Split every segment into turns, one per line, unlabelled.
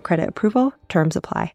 credit approval, terms apply.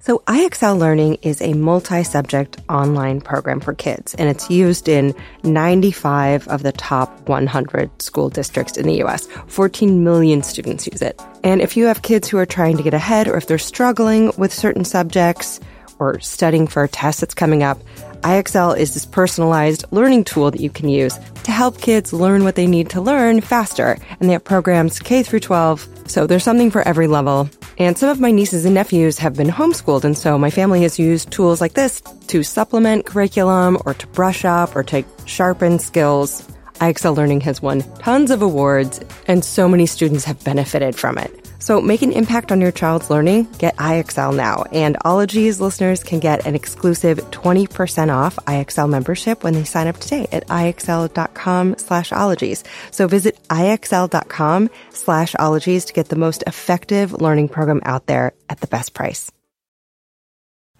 So, IXL Learning is a multi subject online program for kids, and it's used in 95 of the top 100 school districts in the US. 14 million students use it. And if you have kids who are trying to get ahead, or if they're struggling with certain subjects, or studying for a test that's coming up, IXL is this personalized learning tool that you can use to help kids learn what they need to learn faster. And they have programs K through 12, so there's something for every level. And some of my nieces and nephews have been homeschooled, and so my family has used tools like this to supplement curriculum or to brush up or to sharpen skills. IXL Learning has won tons of awards, and so many students have benefited from it. So make an impact on your child's learning. Get IXL now. And Ologies listeners can get an exclusive 20% off IXL membership when they sign up today at IXL.com slash ologies. So visit IXL.com slash ologies to get the most effective learning program out there at the best price.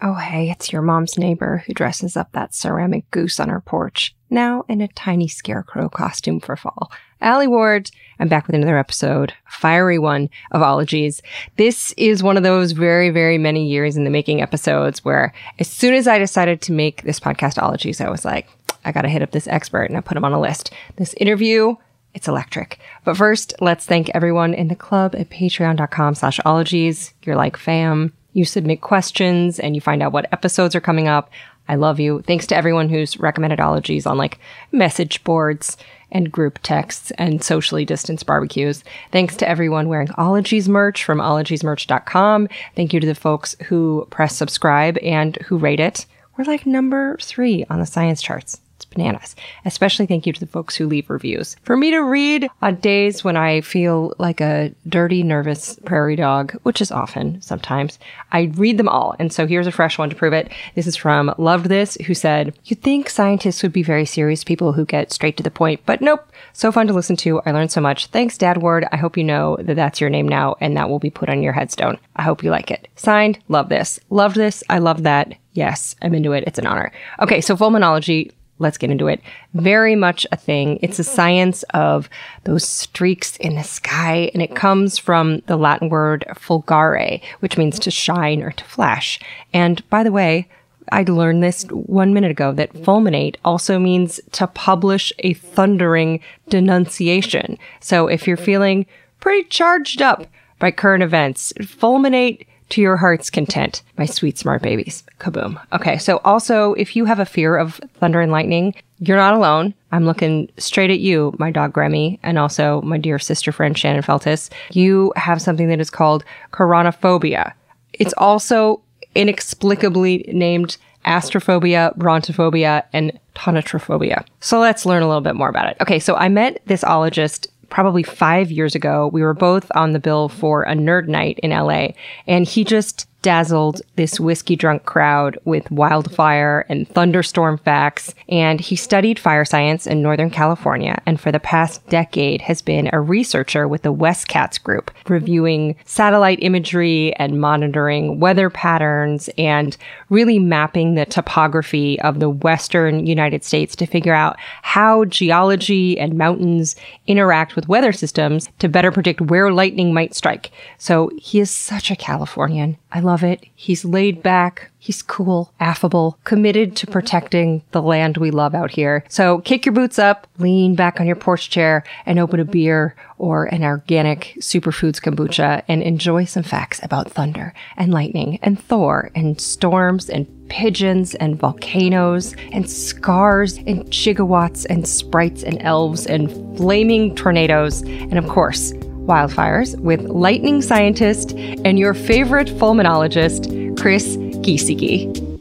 Oh, hey, it's your mom's neighbor who dresses up that ceramic goose on her porch, now in a tiny scarecrow costume for fall. Alie Ward. I'm back with another episode, fiery one of Ologies. This is one of those very, very many years in the making episodes where as soon as I decided to make this podcast Ologies, I was like, I gotta hit up this expert and I put him on a list. This interview, it's electric. But first, let's thank everyone in the club at patreon.com slash ologies. You're like fam. You submit questions and you find out what episodes are coming up. I love you. Thanks to everyone who's recommended ologies on like message boards and group texts and socially distanced barbecues. Thanks to everyone wearing Ologies merch from ologiesmerch.com. Thank you to the folks who press subscribe and who rate it. We're like number three on the science charts. Bananas. Especially thank you to the folks who leave reviews. For me to read on days when I feel like a dirty, nervous prairie dog, which is often sometimes, I read them all. And so here's a fresh one to prove it. This is from Loved This, who said, You'd think scientists would be very serious people who get straight to the point, but nope. So fun to listen to. I learned so much. Thanks, Dad Ward. I hope you know that that's your name now and that will be put on your headstone. I hope you like it. Signed, love this. Loved this. I love that. Yes, I'm into it. It's an honor. Okay, so fulminology let's get into it. Very much a thing. It's a science of those streaks in the sky, and it comes from the Latin word fulgare, which means to shine or to flash. And by the way, I learned this one minute ago that fulminate also means to publish a thundering denunciation. So if you're feeling pretty charged up by current events, fulminate to your heart's content, my sweet smart babies. Kaboom. Okay, so also, if you have a fear of thunder and lightning, you're not alone. I'm looking straight at you, my dog Grammy, and also my dear sister friend Shannon Feltus. You have something that is called keraunophobia. It's also inexplicably named astrophobia, brontophobia, and tonitrophobia. So let's learn a little bit more about it. Okay, so I met this ologist probably five years ago. We were both on the bill for a nerd night in LA, and he just dazzled this whiskey drunk crowd with wildfire and thunderstorm facts. And he studied fire science in Northern California and for the past decade has been a researcher with the WESCATS group, reviewing satellite imagery and monitoring weather patterns and really mapping the topography of the western United States to figure out how geology and mountains interact with weather systems to better predict where lightning might strike. So he is such a Californian. I love it. He's laid back. He's cool, affable, committed to protecting the land we love out here. So kick your boots up, lean back on your porch chair, and open a beer or an organic superfoods kombucha and enjoy some facts about thunder and lightning and Thor and storms and pigeons and volcanoes and scars and gigawatts and sprites and elves and flaming tornadoes and of course wildfires with lightning scientist and your favorite fulminologist, Chris Giesige.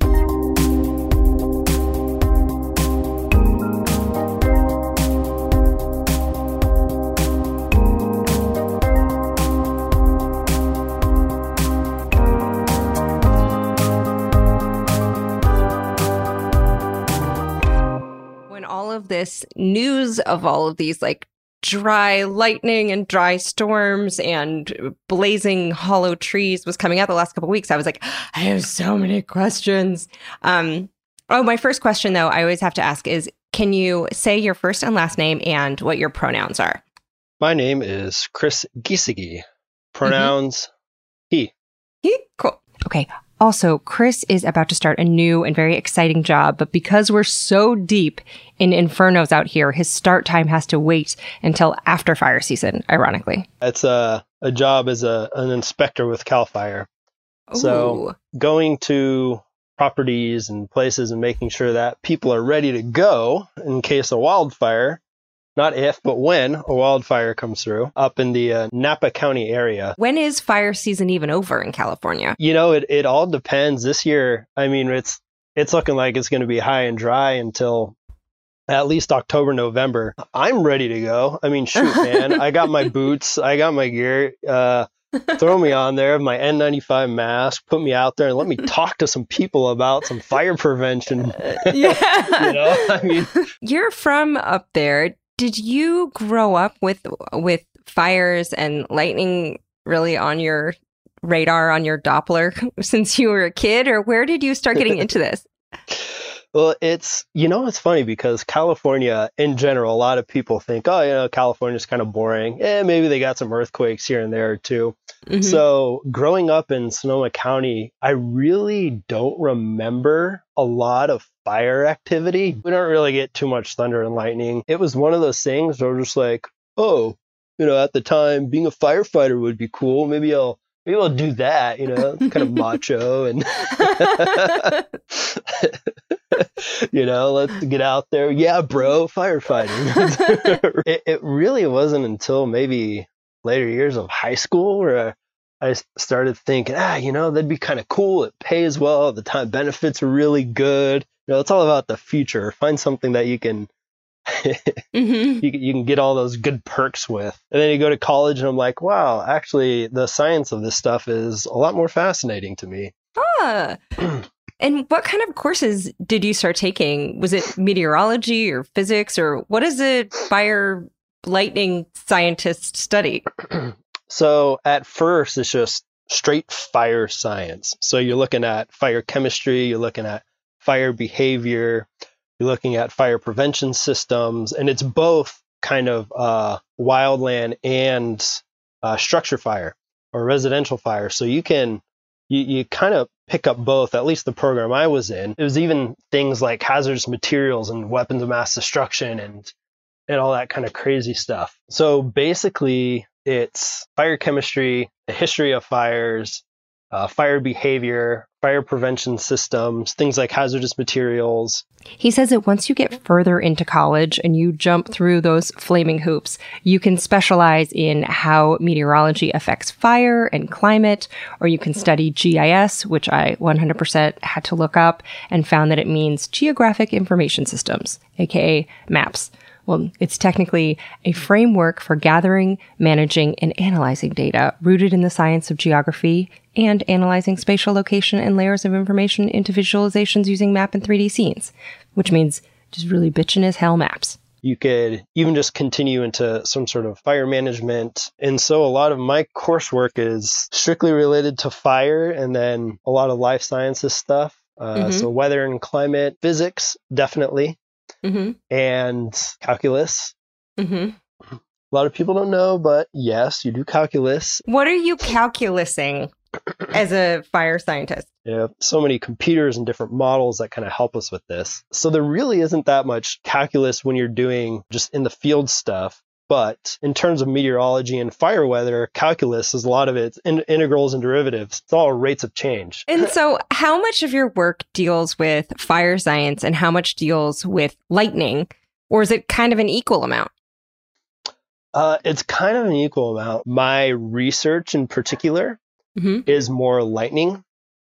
news of all of these like dry lightning and dry storms and blazing hollow trees was coming out the last couple weeks, I was like, I have so many questions. Um, oh, my first question though, I always have to ask is, can you say your first and last name and what your pronouns are?
My name is Chris Giesige. Pronouns mm-hmm. he.
He? Cool. Okay. Also, Chris is about to start a new and very exciting job, but because we're so deep in infernos out here, his start time has to wait until after fire season, ironically.
It's a, a job as a, an inspector with CAL FIRE. So going to properties and places and making sure that people are ready to go in case of wildfire not if, but when a wildfire comes through up in the uh, Napa County area.
When is fire season even over in California?
You know, it, it all depends. This year, I mean, it's it's looking like it's going to be high and dry until at least October, November. I'm ready to go. I mean, shoot, man, I got my boots, I got my gear. Uh, throw me on there, my N95 mask, put me out there, and let me talk to some people about some fire prevention.
yeah,
you know, I mean,
you're from up there did you grow up with with fires and lightning really on your radar on your Doppler since you were a kid, or where did you start getting into this?
Well, it's you know it's funny because California in general, a lot of people think, oh, you know, California's kind of boring. Yeah, maybe they got some earthquakes here and there too. Mm-hmm. So growing up in Sonoma County, I really don't remember a lot of fire activity. We don't really get too much thunder and lightning. It was one of those things where we're just like, oh, you know, at the time, being a firefighter would be cool. Maybe I'll maybe I'll do that, you know, kind of macho and you know, let's get out there. Yeah, bro, firefighting. it, it really wasn't until maybe later years of high school where I started thinking, ah, you know, that'd be kind of cool. It pays well. The time benefits are really good. You know, it's all about the future. Find something that you can mm-hmm. you, you can get all those good perks with. And then you go to college, and I'm like, wow, actually, the science of this stuff is a lot more fascinating to me.
Ah. and what kind of courses did you start taking? Was it meteorology or physics, or what is a fire lightning scientist study?
so at first, it's just straight fire science. So you're looking at fire chemistry, you're looking at fire behavior, you're looking at fire prevention systems, and it's both kind of uh, wildland and uh, structure fire or residential fire. So you can you, you kind of pick up both. At least the program I was in, it was even things like hazardous materials and weapons of mass destruction and and all that kind of crazy stuff. So basically, it's fire chemistry, the history of fires, uh, fire behavior, fire prevention systems, things like hazardous materials.
He says that once you get further into college and you jump through those flaming hoops, you can specialize in how meteorology affects fire and climate, or you can study GIS, which I 100% had to look up and found that it means geographic information systems, aka maps. Well, it's technically a framework for gathering, managing, and analyzing data rooted in the science of geography and analyzing spatial location and layers of information into visualizations using map and 3D scenes, which means just really bitchin' as hell maps.
You could even just continue into some sort of fire management. And so a lot of my coursework is strictly related to fire and then a lot of life sciences stuff. Uh, mm-hmm. So weather and climate, physics, definitely mm-hmm. and calculus. Mm-hmm. A lot of people don't know, but yes, you do calculus.
What are you calculusing as a fire scientist?
Yeah, so many computers and different models that kind of help us with this. So there really isn't that much calculus when you're doing just in the field stuff. But in terms of meteorology and fire weather, calculus is a lot of it in- integrals and derivatives. It's all rates of change.
And so, how much of your work deals with fire science and how much deals with lightning? Or is it kind of an equal amount?
Uh, it's kind of an equal amount. My research in particular mm-hmm. is more lightning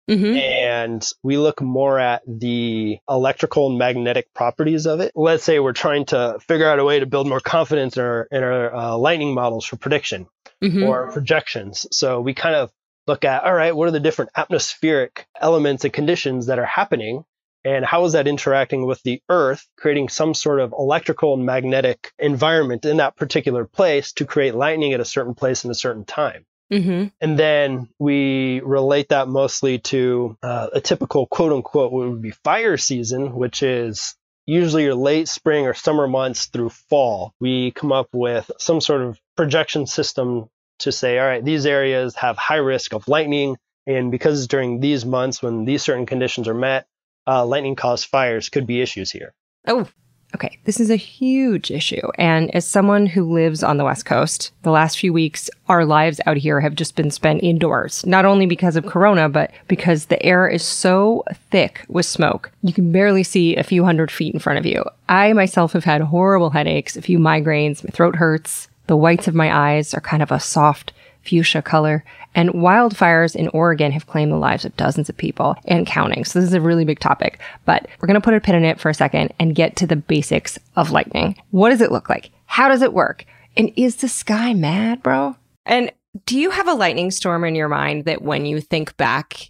Mm-hmm. And we look more at the electrical and magnetic properties of it. Let's say we're trying to figure out a way to build more confidence in our, in our uh, lightning models for prediction mm-hmm. or projections. So we kind of look at, all right, what are the different atmospheric elements and conditions that are happening? and how is that interacting with the earth, creating some sort of electrical and magnetic environment in that particular place to create lightning at a certain place in a certain time.
Mm-hmm.
And then we relate that mostly to uh, a typical quote unquote what would be fire season, which is usually your late spring or summer months through fall. We come up with some sort of projection system to say, all right, these areas have high risk of lightning. And because during these months, when these certain conditions are met, uh, lightning caused fires could be issues here.
Oh, okay. This is a huge issue. And as someone who lives on the West Coast, the last few weeks, our lives out here have just been spent indoors, not only because of Corona, but because the air is so thick with smoke. You can barely see a few hundred feet in front of you. I myself have had horrible headaches, a few migraines, my throat hurts. The whites of my eyes are kind of a soft fuchsia color. And wildfires in Oregon have claimed the lives of dozens of people and counting. So this is a really big topic, but we're going to put a pin in it for a second and get to the basics of lightning. What does it look like? How does it work? And is the sky mad, bro? And do you have a lightning storm in your mind that when you think back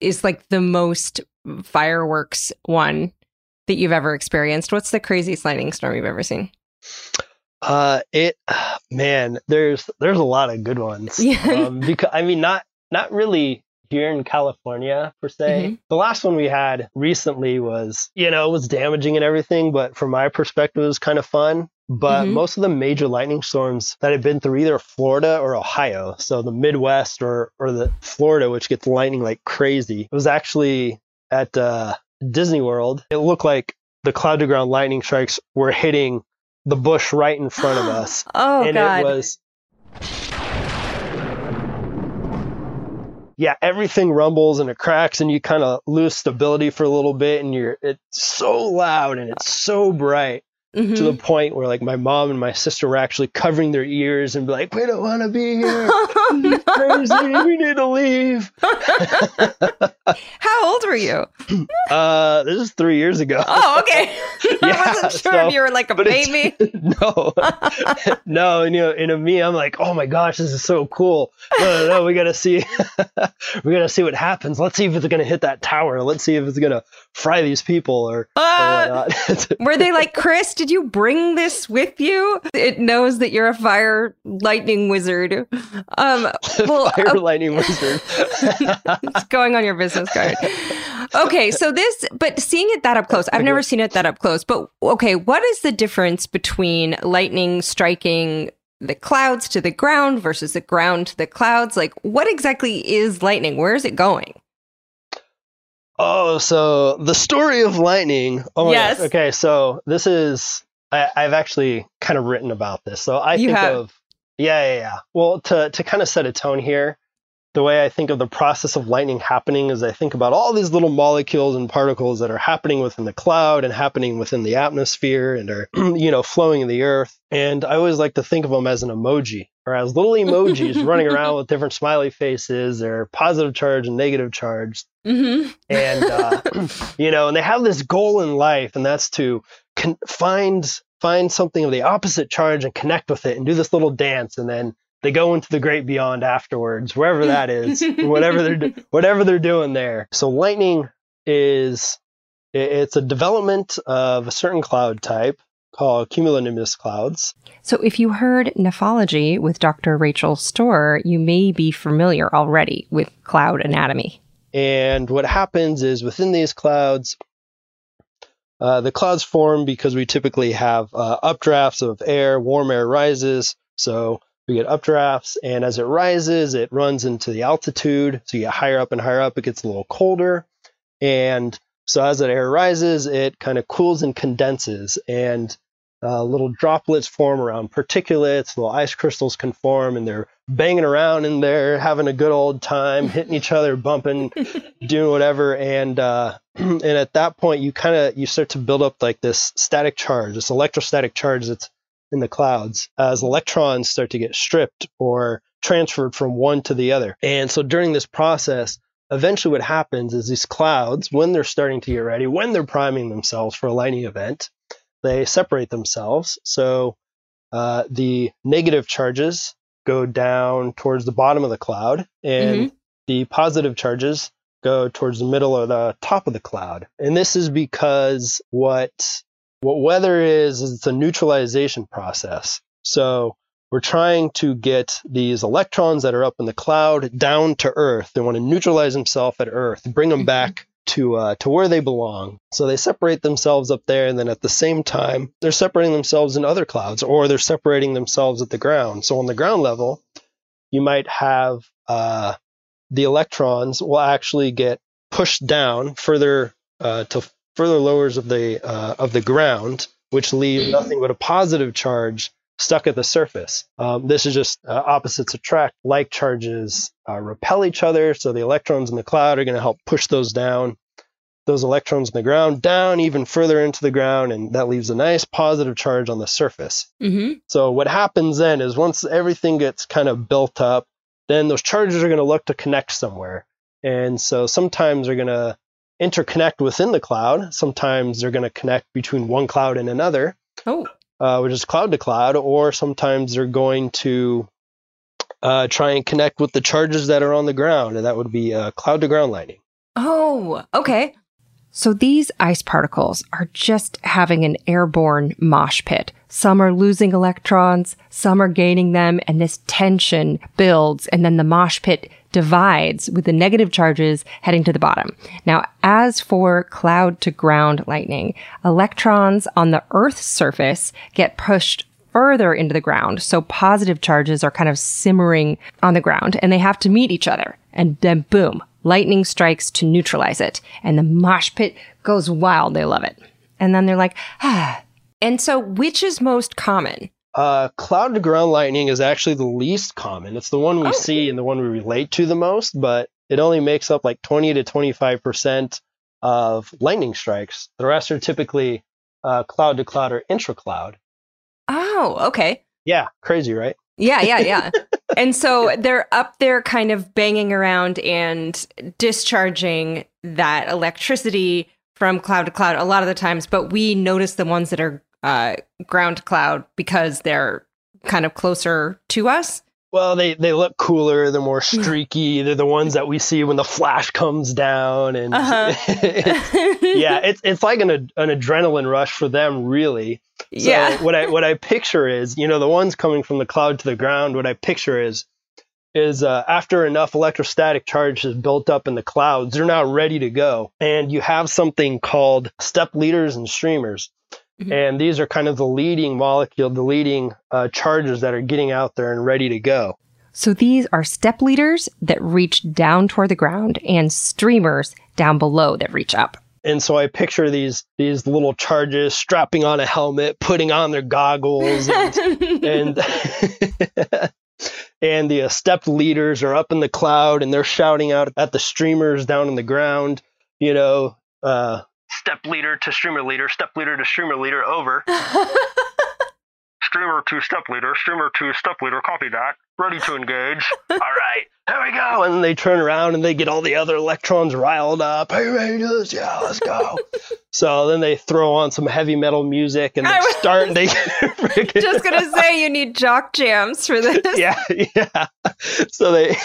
is like the most fireworks one that you've ever experienced? What's the craziest lightning storm you've ever seen?
Uh, it, man, there's there's a lot of good ones.
Yeah.
Um, because I mean, not not really here in California per se.
Mhm.
The last one we had recently was, you know, it was damaging and everything, but from my perspective, it was kind of fun. But
Mhm.
most of the major lightning storms that have been through either Florida or Ohio, so the Midwest or or the Florida, which gets lightning like crazy, it was actually at uh, Disney World. It looked like the cloud to ground lightning strikes were hitting the bush right in front of us
Oh,
and
God.
it was yeah everything rumbles and it cracks and you kind of lose stability for a little bit and you're it's so loud and it's so bright
Mhm.
to the point where like my mom and my sister were actually covering their ears and be like we don't want to be here crazy we need to leave
How old were you?
uh this is three years ago
Oh, okay. I wasn't sure
so-
if you were like a baby.
no, no, and you know, and to me, I'm like, oh my gosh, this is so cool. No, no, no, we gotta see, we gotta see what happens. Let's see if it's gonna hit that tower. Let's see if it's gonna fry these people or, or
Uh,
whatnot.
were they like, Chris, did you bring this with you? It knows that you're a fire lightning wizard. Um, well,
Fire
oh,
lightning wizard.
it's going on your business card. Okay, so this, but seeing it that up close, I've never seen it that up close. But okay, what is the difference between lightning striking the clouds to the ground versus the ground to the clouds? Like, what exactly is lightning? Where is it going?
Oh, so the story of lightning. Oh my
Yes.
gosh. Okay, so this is I, I've actually kind of written about this. So I
You
think
have?
of yeah, yeah, yeah. Well, to to kind of set a tone here, the way I think of the process of lightning happening is I think about all these little molecules and particles that are happening within the cloud and happening within the atmosphere and are, you know, flowing in the earth. And I always like to think of them as an emoji or as little emojis running around with different smiley faces or positive charge and negative charge.
Mm-hmm.
And, uh, you know, and they have this goal in life and that's to con- find, find something of the opposite charge and connect with it and do this little dance. And then they go into the great beyond afterwards, wherever that is, whatever they're do- whatever they're doing there. So lightning is it's a development of a certain cloud type called cumulonimbus clouds.
So, if you heard nephology with Dr. Rachel Storer, you may be familiar already with cloud anatomy.
And what happens is within these clouds, uh, the clouds form because we typically have uh, updrafts of air, warm air rises. So we get updrafts, and as it rises, it runs into the altitude. So you get higher up and higher up, it gets a little colder. And so as that air rises, it kind of cools and condenses, and uh, little droplets form around particulates, little ice crystals can form, and they're banging around in there, having a good old time, hitting each other, bumping, doing whatever. And uh, and at that point, you kind of you start to build up like this static charge, this electrostatic charge that's in the clouds as electrons start to get stripped or transferred from one to the other. And so during this process, eventually what happens is these clouds, when they're starting to get ready, when they're priming themselves for a lightning event, they separate themselves. So uh, the negative charges go down towards the bottom of the cloud, and the positive charges go towards the middle or the top of the cloud. And this is because what what weather is is it's a neutralization process. So we're trying to get these electrons that are up in the cloud down to Earth. They want to neutralize themselves at Earth, bring them mm-hmm. back to uh, to where they belong. So they separate themselves up there, and then at the same time, they're separating themselves in other clouds, or they're separating themselves at the ground. So on the ground level, you might have uh, the electrons will actually get pushed down further uh, to further lowers of the uh, of the ground, which leave nothing but a positive charge stuck at the surface. Um, this is just uh, opposites attract. Like charges uh, repel each other, so the electrons in the cloud are going to help push those down. Those electrons in the ground down even further into the ground, and that leaves a nice positive charge on the surface. Mm-hmm. So, what happens then is once everything gets kind of built up, then those charges are going to look to connect somewhere. And so sometimes they're going to interconnect within the cloud. Sometimes they're going to connect between one cloud and another. Oh uh, which is cloud to cloud, or sometimes they're going to uh, try and connect with the charges that are on the ground, and that would be uh, cloud to ground lightning.
Oh, okay. So these ice particles are just having an airborne mosh pit. Some are losing electrons, some are gaining them, and this tension builds, and then the mosh pit divides with the negative charges heading to the bottom. Now, as for cloud to ground lightning, electrons on the Earth's surface get pushed further into the ground. So positive charges are kind of simmering on the ground and they have to meet each other. And then boom, lightning strikes to neutralize it. And the mosh pit goes wild. They love it. And then they're like, ah. And so which is most common?
Uh, cloud to ground lightning is actually the least common. It's the one we oh. see and the one we relate to the most, but it only makes up like 20 to 25% of lightning strikes. The rest are typically uh, cloud to cloud or intra cloud.
Oh, okay.
Yeah, crazy, right?
Yeah, yeah, yeah. and so they're up there kind of banging around and discharging that electricity from cloud to cloud a lot of the times, but we notice the ones that are uh, ground cloud because they're kind of closer to us.
Well, they, they look cooler. They're more streaky. they're the ones that we see when the flash comes down, and uh-huh. it's, yeah, it's it's like an an adrenaline rush for them, really. So yeah. what I what I picture is, you know, the ones coming from the cloud to the ground. What I picture is is uh, after enough electrostatic charge is built up in the clouds, they're now ready to go, and you have something called step leaders and streamers. Mm-hmm. And these are kind of the leading molecule, the leading uh, charges that are getting out there and ready to go.
So these are step leaders that reach down toward the ground and streamers down below that reach up.
And so I picture these these little charges strapping on a helmet, putting on their goggles, and and, and the uh, step leaders are up in the cloud and they're shouting out at the streamers down in the ground. You know, uh, step leader to streamer leader, step leader to streamer leader, over. streamer to step leader, streamer to step leader, copy that, ready to engage. all right, here we go. And they turn around and they get all the other electrons riled up. Hey, you ready to this? Yeah, let's go. so then they throw on some heavy metal music and they start. They
just gonna say you need jock jams for this.
yeah, yeah. So they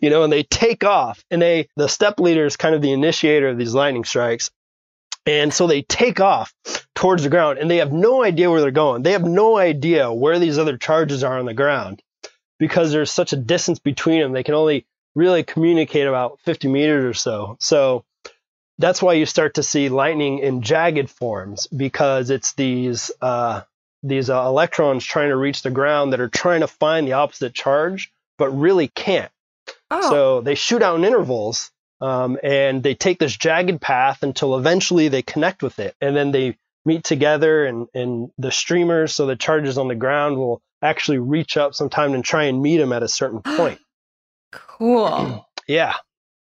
you know, and they take off. And they, the step leader is kind of the initiator of these lightning strikes. And so they take off towards the ground and they have no idea where they're going. They have no idea where these other charges are on the ground because there's such a distance between them. They can only really communicate about 50 meters or so. So that's why you start to see lightning in jagged forms because it's these uh, these uh, electrons trying to reach the ground that are trying to find the opposite charge but really can't Oh. So they shoot out in intervals um, and they take this jagged path until eventually they connect with it. And then they meet together and, and the streamers, so the charges on the ground will actually reach up sometime and try and meet them at a certain point.
cool.
yeah.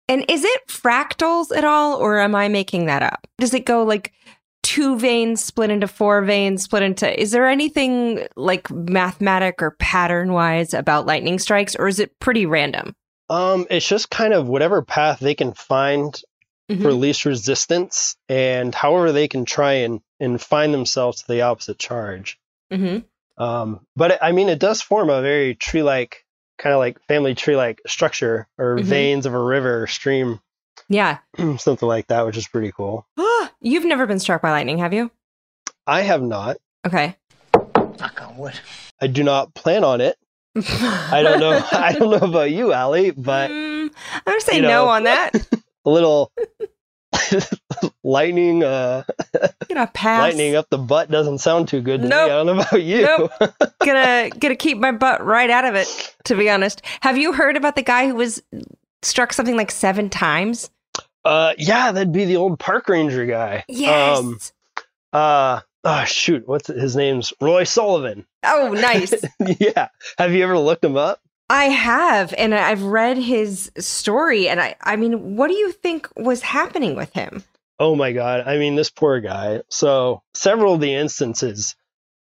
And is it fractals at all, or am I making that up? Does it go like two veins split into four veins split into is there anything like mathematic or pattern wise about lightning strikes or is it pretty random
um, it's just kind of whatever path they can find mm-hmm. for least resistance, and however they can try and and find themselves to the opposite charge. Mm-hmm. Um, but I mean, it does form a very tree-like kind of like family tree like structure or
Mhm.
veins of a river or stream,
Yeah.
something like that, which is pretty cool.
You've never been struck by lightning, have you?
I have not.
Okay.
Knock on wood.
I do not plan on it. I don't know. I don't know about you, Alie, but
Mm, I'm gonna say
you
no on that.
a little lightning, uh,
Gonna pass.
lightning up the butt doesn't sound too good to
Nope.
me. I don't know about you.
Nope. gonna gonna keep my butt right out of it. To be honest, have you heard about the guy who was struck something like seven times?
Uh, yeah, that'd be the old park ranger guy.
Yes.
Um, uh, oh shoot, what's his name's Roy Sullivan.
Oh, nice.
yeah. Have you ever looked him up?
I have, and I've read his story, and I I mean, what do you think was happening with him?
Oh my god. I mean, this poor guy. So several of the instances.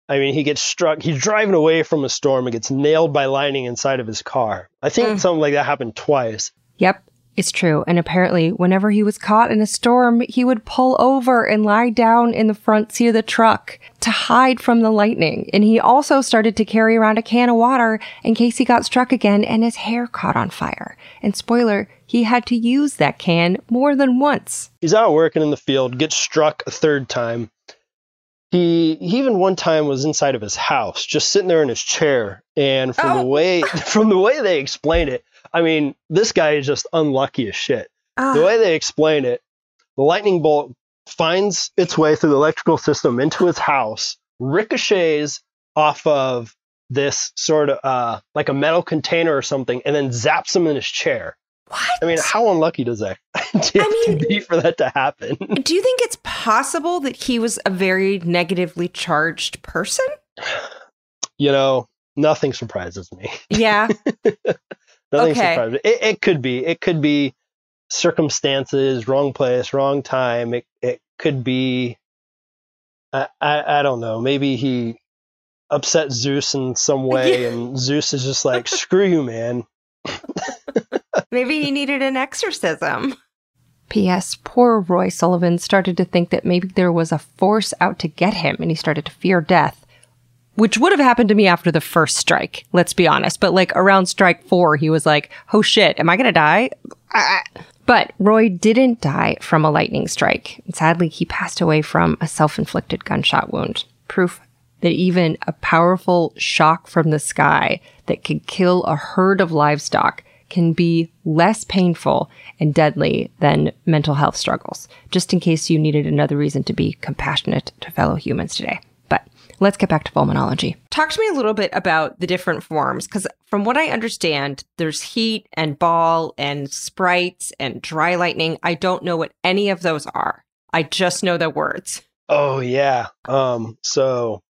I mean, he gets struck. He's driving away from a storm and gets nailed by lightning inside of his car. I think
Mm.
something like that happened twice.
Yep, it's true. And apparently, whenever he was caught in a storm, he would pull over and lie down in the front seat of the truck to hide from the lightning. And he also started to carry around a can of water in case he got struck again and his hair caught on fire. And spoiler, he had to use that can more than once.
He's out working in the field, gets struck a third time. He, he even one time was inside of his house, just sitting there in his chair. And from
Oh.
the way from the way they explain it, I mean, this guy is just unlucky as shit.
Ah,
the way they explain it, the lightning bolt finds its way through the electrical system into his house, ricochets off of this sort of uh, like a metal container or something, and then zaps him in his chair.
what?
I mean, how unlucky does that have
mean-
to be for that to happen?
Do you think it's possible that he was a very negatively charged person?
you know, nothing surprises me.
Yeah.
Nothing
Okay.
surprises me. It, it could be. It could be circumstances, wrong place, wrong time. It it could be. I I, I don't know. Maybe he upset Zeus in some way,
Yeah.
and Zeus is just like, "Screw you, man."
Maybe he needed an exorcism. P.S. Poor Roy Sullivan started to think that maybe there was a force out to get him and he started to fear death. Which would have happened to me after the first strike, let's be honest. But like around strike four, he was like, oh shit, am I gonna die? Ah. But Roy didn't die from a lightning strike. Sadly, he passed away from a self inflicted gunshot wound. Proof that even a powerful shock from the sky that could kill a herd of livestock can be less painful and deadly than mental health struggles, just in case you needed another reason to be compassionate to fellow humans today. But let's get back to fulminology. Talk to me a little bit about the different forms, because from what I understand, there's heat and ball and sprites and dry lightning. I don't know what any of those are. I just know the words.
Oh yeah. Um. So,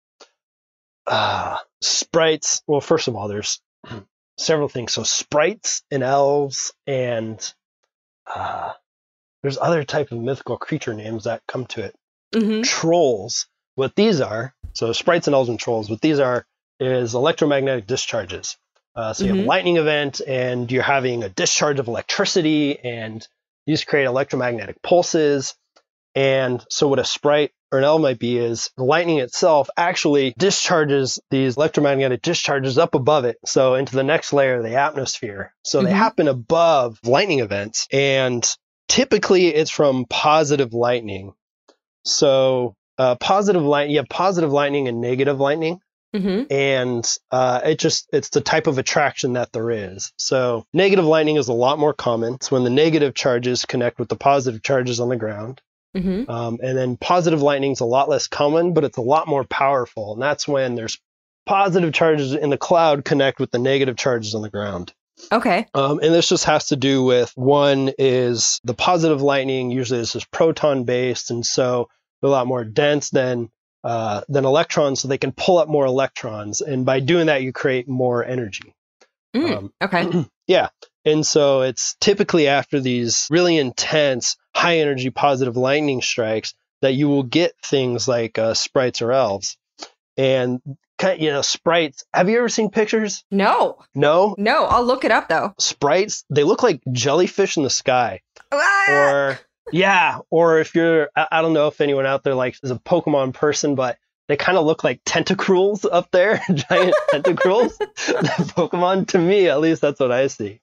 uh, sprites. Well, first of all, there's several things. So sprites and elves and uh, there's other type of mythical creature names that come to it.
Mm-hmm.
Trolls. What these are. So sprites and elves and trolls. What these are is electromagnetic discharges. Uh, so you have
Mhm.
a lightning event, and you're having a discharge of electricity, and just create electromagnetic pulses. And so, what a sprite or an elf might be is the lightning itself actually discharges these electromagnetic discharges up above it, so into the next layer of the atmosphere. So they
Mhm.
happen above lightning events, and typically it's from positive lightning. So, uh, positive light, you have positive lightning and negative lightning
Mm-hmm.
and uh, it just it's the type of attraction that there is. So negative lightning is a lot more common. It's when the negative charges connect with the positive charges on the ground,
Mm-hmm.
um, and then positive lightning is a lot less common, but it's a lot more powerful. And that's when there's positive charges in the cloud connect with the negative charges on the ground.
Okay.
Um, and this just has to do with one is the positive lightning usually is just proton based, and so they're a lot more dense than uh, than electrons, so they can pull up more electrons, and by doing that, you create more energy.
Mm,
Um,
okay.
yeah, and so it's typically after these really intense, high energy positive lightning strikes that you will get things like uh, sprites or elves, and kind you know sprites. Have you ever seen pictures?
No,
No,
no. I'll look it up though.
sprites they look like jellyfish in the sky
Ah!
or yeah or if you're I, don't know if anyone out there like is a pokemon person but they kind of look like tentacruels up there, giant tentacruels. Pokemon, to me, at least, that's what I see.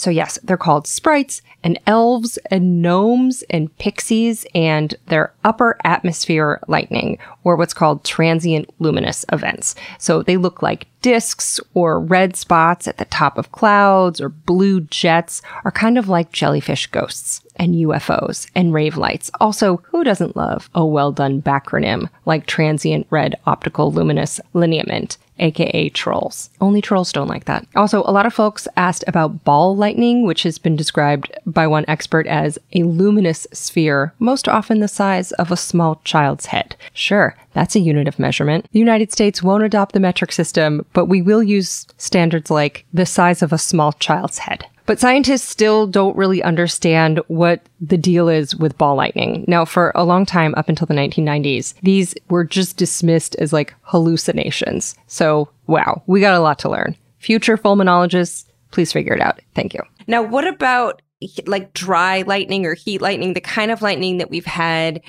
So, yes, they're called sprites and elves and gnomes and pixies, and they're upper atmosphere lightning, or what's called transient luminous events. So, they look like disks or red spots at the top of clouds or blue jets, are kind of like jellyfish ghosts and UFOs and rave lights. Also, who doesn't love a well done backronym like transient red optical luminous lineament? Aka trolls. Only trolls don't like that. Also, a lot of folks asked about ball lightning, which has been described by one expert as a luminous sphere, most often the size of a small child's head. Sure, that's a unit of measurement. The United States won't adopt the metric system, but we will use standards like the size of a small child's head. But scientists still don't really understand what the deal is with ball lightning. Now, for a long time, up until the 1990s, these were just dismissed as like hallucinations. So, wow, we got a lot to learn. Future fulminologists, please figure it out. Thank you. Now, what about like dry lightning or heat lightning, the kind of lightning that we've had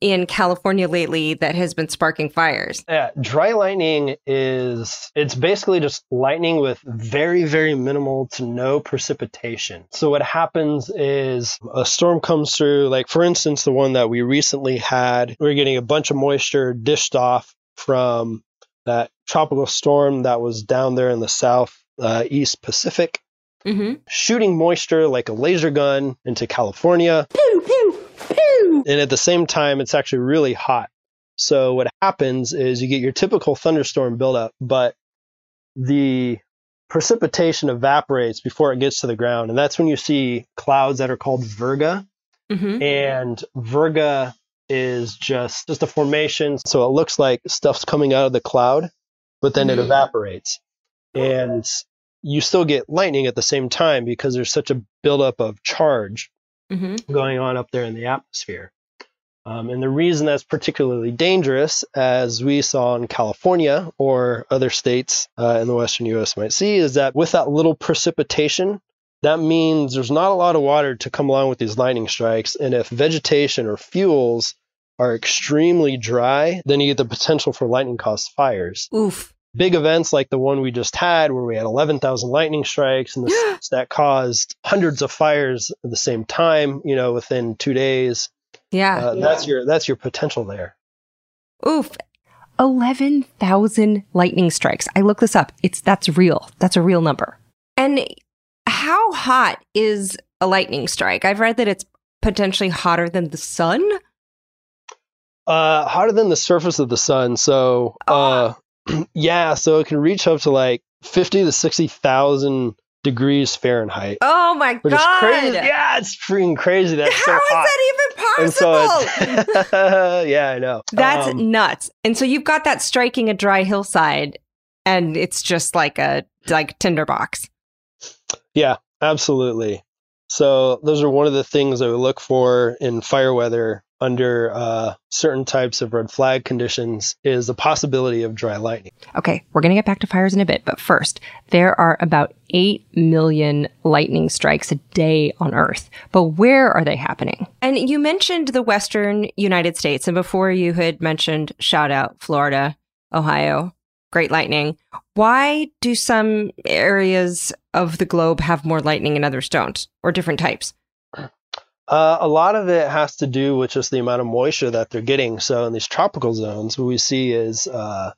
in California lately that has been sparking fires.
Yeah, dry lightning is it's basically just lightning with very very minimal to no precipitation. So what happens is a storm comes through like for instance the one that we recently had, we are getting a bunch of moisture dished off from that tropical storm that was down there in the south uh, east Pacific. Mm-hmm. Shooting moisture like a laser gun into California. Pew, pew and at the same time, it's actually really hot. So what happens is you get your typical thunderstorm buildup, but the precipitation evaporates before it gets to the ground, and that's when you see clouds that are called virga. Mm-hmm. And virga is just just a formation, so it looks like stuff's coming out of the cloud, but then mm-hmm. it evaporates, and you still get lightning at the same time because there's such a buildup of charge mm-hmm. going on up there in the atmosphere. Um, and the reason that's particularly dangerous, as we saw in California or other states uh, in the western U.S. might see, is that with that little precipitation, that means there's not a lot of water to come along with these lightning strikes. And if vegetation or fuels are extremely dry, then you get the potential for lightning caused fires.
Oof
big events like the one we just had, where we had 11,000 lightning strikes and that caused hundreds of fires at the same time, you know, within two days.
Yeah.
Uh,
yeah.
That's your that's your potential there.
Oof. 11,000 lightning strikes. I look this up. It's that's real. That's a real number. And how hot is a lightning strike? I've read that it's potentially hotter than the sun.
Uh, hotter than the surface of the sun. So, uh, yeah, so it can reach up to like 50 to 60,000 degrees Fahrenheit.
Oh my
which
god!
Is crazy. Yeah, it's freaking crazy. That's
How
so hot.
that even possible?
So yeah, I know.
That's um, nuts. And so you've got that striking a dry hillside, and it's just like a like tinderbox.
Yeah, absolutely. So those are one of the things I would look for in fire weather under uh, certain types of red flag conditions is the possibility of dry lightning.
Okay, we're going to get back to fires in a bit, but first, there are about 8 million lightning strikes a day on Earth. But where are they happening? And you mentioned the western United States, and before you had mentioned shout out Florida, Ohio, great lightning. Why do some areas of the globe have more lightning and others don't, or different types?
Uh, a lot of it has to do with just the amount of moisture that they're getting. So in these tropical zones, what we see is uh,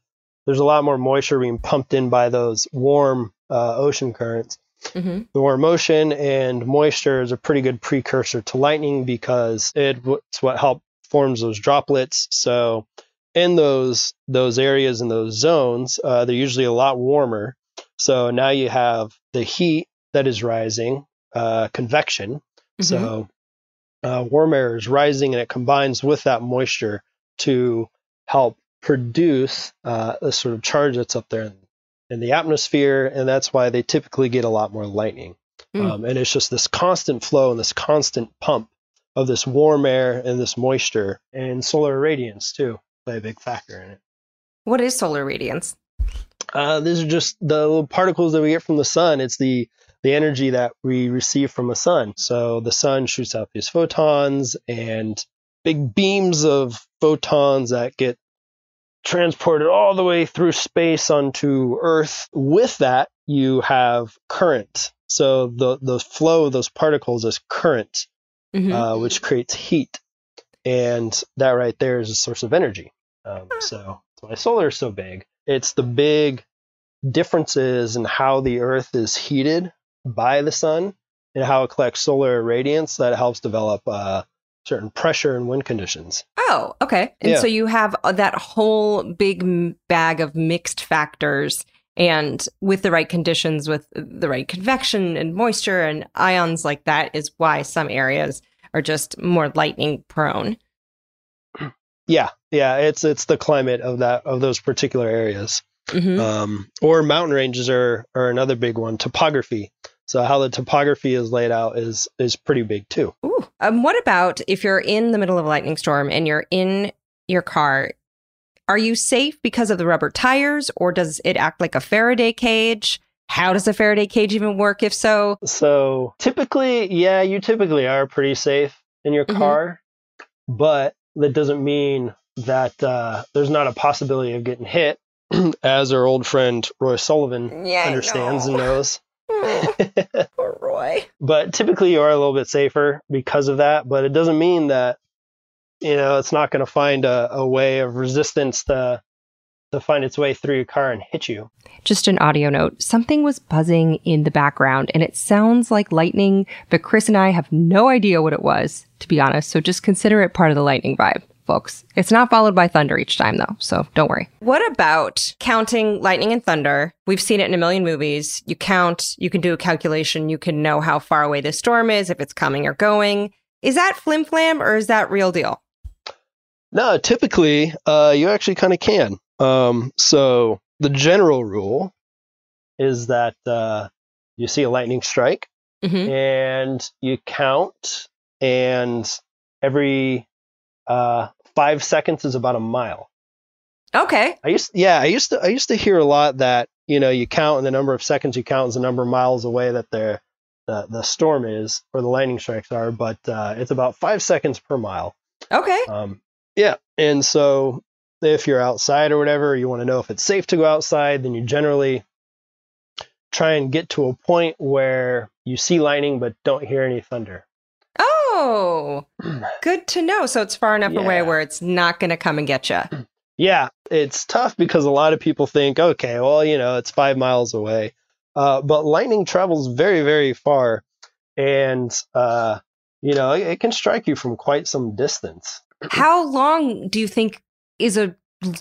there's a lot more moisture being pumped in by those warm uh, ocean currents. Mm-hmm. The warm ocean and moisture is a pretty good precursor to lightning because it's what help forms those droplets. So in those those areas in those zones, uh, they're usually a lot warmer. So now you have the heat that is rising, uh, convection. Mm-hmm. So uh, warm air is rising and it combines with that moisture to help produce uh, the sort of charge that's up there in, in, the atmosphere. And that's why they typically get a lot more lightning. Mm. Um, and it's just this constant flow and this constant pump of this warm air and this moisture and solar radiance too play a big factor in it.
What is solar radiance?
Uh, these are just the little particles that we get from the sun. It's the the energy that we receive from a sun. So the sun shoots out these photons and big beams of photons that get transported all the way through space onto Earth. With that, you have current. So the the flow of those particles is current,
Mhm.
uh, which creates heat, and that right there is a source of energy. Um, so that's why solar is so big. It's the big differences in how the Earth is heated by the sun and how it collects solar radiance that helps develop uh, certain pressure and wind conditions.
Oh, okay. And
Yeah.
so you have uh, that whole big bag of mixed factors. And with the right conditions, with the right convection and moisture and ions like that, is why some areas are just more lightning prone.
Yeah, yeah, it's it's the climate of that of those particular areas.
hmm
Um, or mountain ranges are are another big one. Topography. So how the topography is laid out is is pretty big too.
Ooh. Um, what about if you're in the middle of a lightning storm and you're in your car? Are you safe because of the rubber tires, or does it act like a Faraday cage? How does a Faraday cage even work? If so,
So typically, yeah, you typically are pretty safe in your
Mhm.
car, but that doesn't mean that uh, there's not a possibility of getting hit, as our old friend Roy Sullivan
yeah,
understands and knows.
Poor Roy.
but typically you are a little bit safer because of that but it doesn't mean that you know it's not going to find a, a way of resistance to to find its way through your car and hit you
Just an audio note. Something was buzzing in the background and it sounds like lightning, but Chris and I have no idea what it was, to be honest. So just consider it part of the lightning vibe, folks. It's not followed by thunder each time though, so don't worry. What about counting lightning and thunder? We've seen it in a million movies. You count, you can do a calculation, you can know how far away the storm is, if it's coming or going. Is that flim flam or is that real deal?
no typically uh, you actually kind of can um, so the general rule is that uh, you see a lightning strike
Mm-hmm.
and you count and every uh, five seconds is about a mile
Okay.
I used yeah, I used to I used to hear a lot that, you know, you count and the number of seconds you count is the number of miles away that the the, the storm is or the lightning strikes are, but uh, it's about five seconds per mile.
Okay.
Um, yeah, and so if you're outside or whatever, you want to know if it's safe to go outside, then you generally try and get to a point where you see lightning but don't hear any thunder.
Oh, good to know. So it's far enough away where it's not going to come and get you.
Yeah, it's tough because a lot of people think, okay, well, you know, it's five miles away. Uh, but lightning travels very, very far. And, uh, you know, it, it can strike you from quite some distance.
How long do you think is a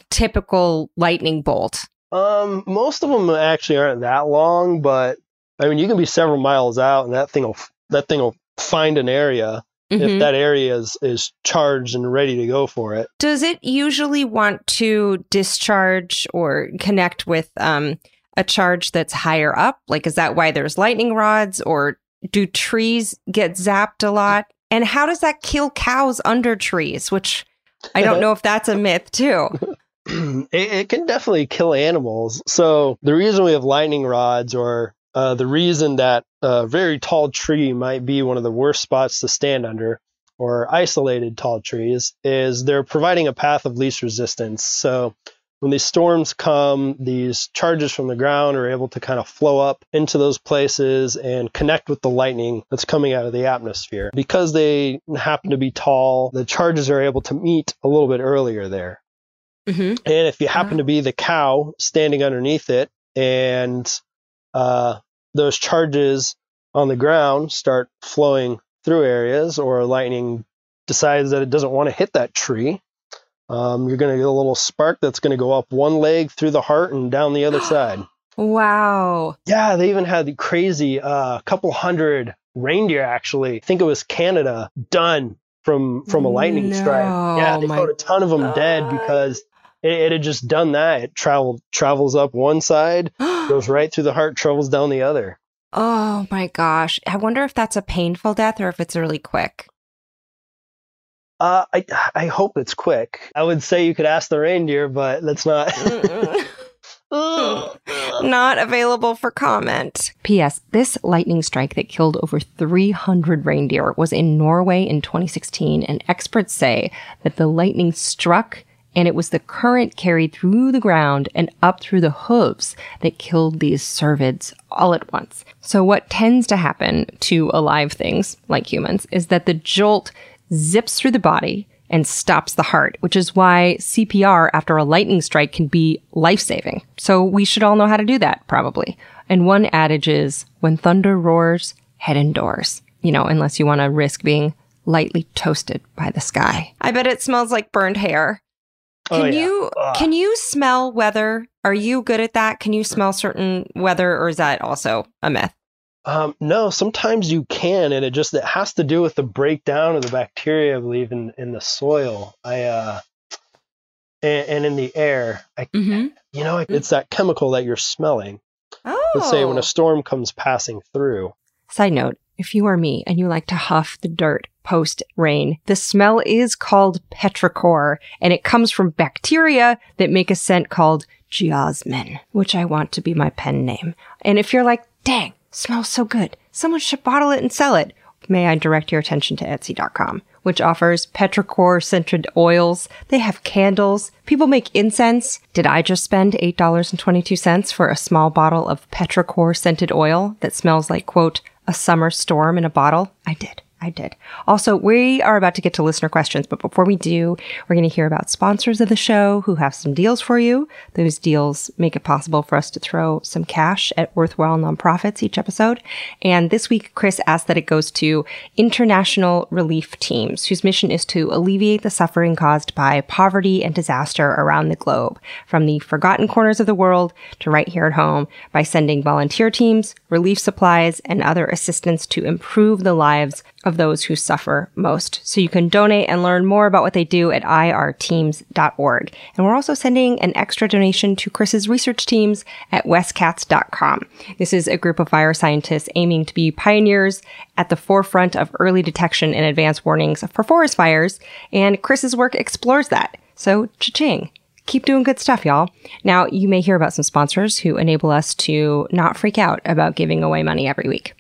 typical lightning bolt?
Um, most of them actually aren't that long, but I mean, you can be several miles out and that thing will, that thing will find an area
Mhm.
if that area is, is charged and ready to go for it.
Does it usually want to discharge or connect with um, a charge that's higher up? Like, is that why there's lightning rods, or do trees get zapped a lot? And how does that kill cows under trees? Which I don't know if that's a myth too.
it, it can definitely kill animals. So the reason we have lightning rods, or uh, the reason that a very tall tree might be one of the worst spots to stand under, or isolated tall trees, is they're providing a path of least resistance. So when these storms come, these charges from the ground are able to kind of flow up into those places and connect with the lightning that's coming out of the atmosphere. Because they happen to be tall, the charges are able to meet a little bit earlier there.
hmm
And if you happen to be the cow standing underneath it and uh, those charges on the ground start flowing through areas or lightning decides that it doesn't want to hit that tree, um, you're going to get a little spark that's going to go up one leg through the heart and down the other side.
Wow.
Yeah, they even had the crazy uh, couple hundred reindeer actually. I think it was Canada done from from a lightning strike. Yeah, they
my
found a ton of them dead because it, it had just done that. It traveled travels up one side, goes right through the heart, travels down the other.
Oh my gosh. I wonder if that's a painful death or if it's really quick.
Uh, I I hope it's quick. I would say you could ask the reindeer, but that's not.
Not available for comment. P.S. This lightning strike that killed over 300 reindeer was in Norway in 2016, and experts say that the lightning struck and it was the current carried through the ground and up through the hooves that killed these cervids all at once. So what tends to happen to alive things like humans is that the jolt zips through the body and stops the heart, which is why CPR after a lightning strike can be life saving. So we should all know how to do that, probably. And one adage is when thunder roars, head indoors. You know, unless you want to risk being lightly toasted by the sky. I bet it smells like burned hair. Can
Oh, yeah.
you
Ugh.
can you smell weather? Are you good at that? Can you smell certain weather or is that also a myth?
Um, no, sometimes you can, and it just it has to do with the breakdown of the bacteria, I believe, in, in the soil. I uh, and, and in the air. I,
Mm-hmm.
you know, it's that chemical that you're smelling.
Oh.
Let's say when a storm comes passing through.
Side note, if you are me and you like to huff the dirt post rain, the smell is called petrichor and it comes from bacteria that make a scent called geosmin, which I want to be my pen name. And if you're like, dang, smells so good, someone should bottle it and sell it. May I direct your attention to Etsy.com, which offers petrichor scented oils. They have candles. People make incense. Did I just spend $8.22 for a small bottle of petrichor scented oil that smells like, quote, a summer storm in a bottle? I did. I did. Also, we are about to get to listener questions, but before we do, we're going to hear about sponsors of the show who have some deals for you. Those deals make it possible for us to throw some cash at worthwhile nonprofits each episode. And this week, Chris asked that it goes to international relief teams whose mission is to alleviate the suffering caused by poverty and disaster around the globe, from the forgotten corners of the world to right here at home, by sending volunteer teams, relief supplies, and other assistance to improve the lives of those who suffer most. So you can donate and learn more about what they do at irteams.org. And we're also sending an extra donation to Chris's research teams at westcats.com. This is a group of fire scientists aiming to be pioneers at the forefront of early detection and advance warnings for forest fires, and Chris's work explores that. So, cha-ching. Keep doing good stuff, y'all. Now, you may hear about some sponsors who enable us to not freak out about giving away money every week.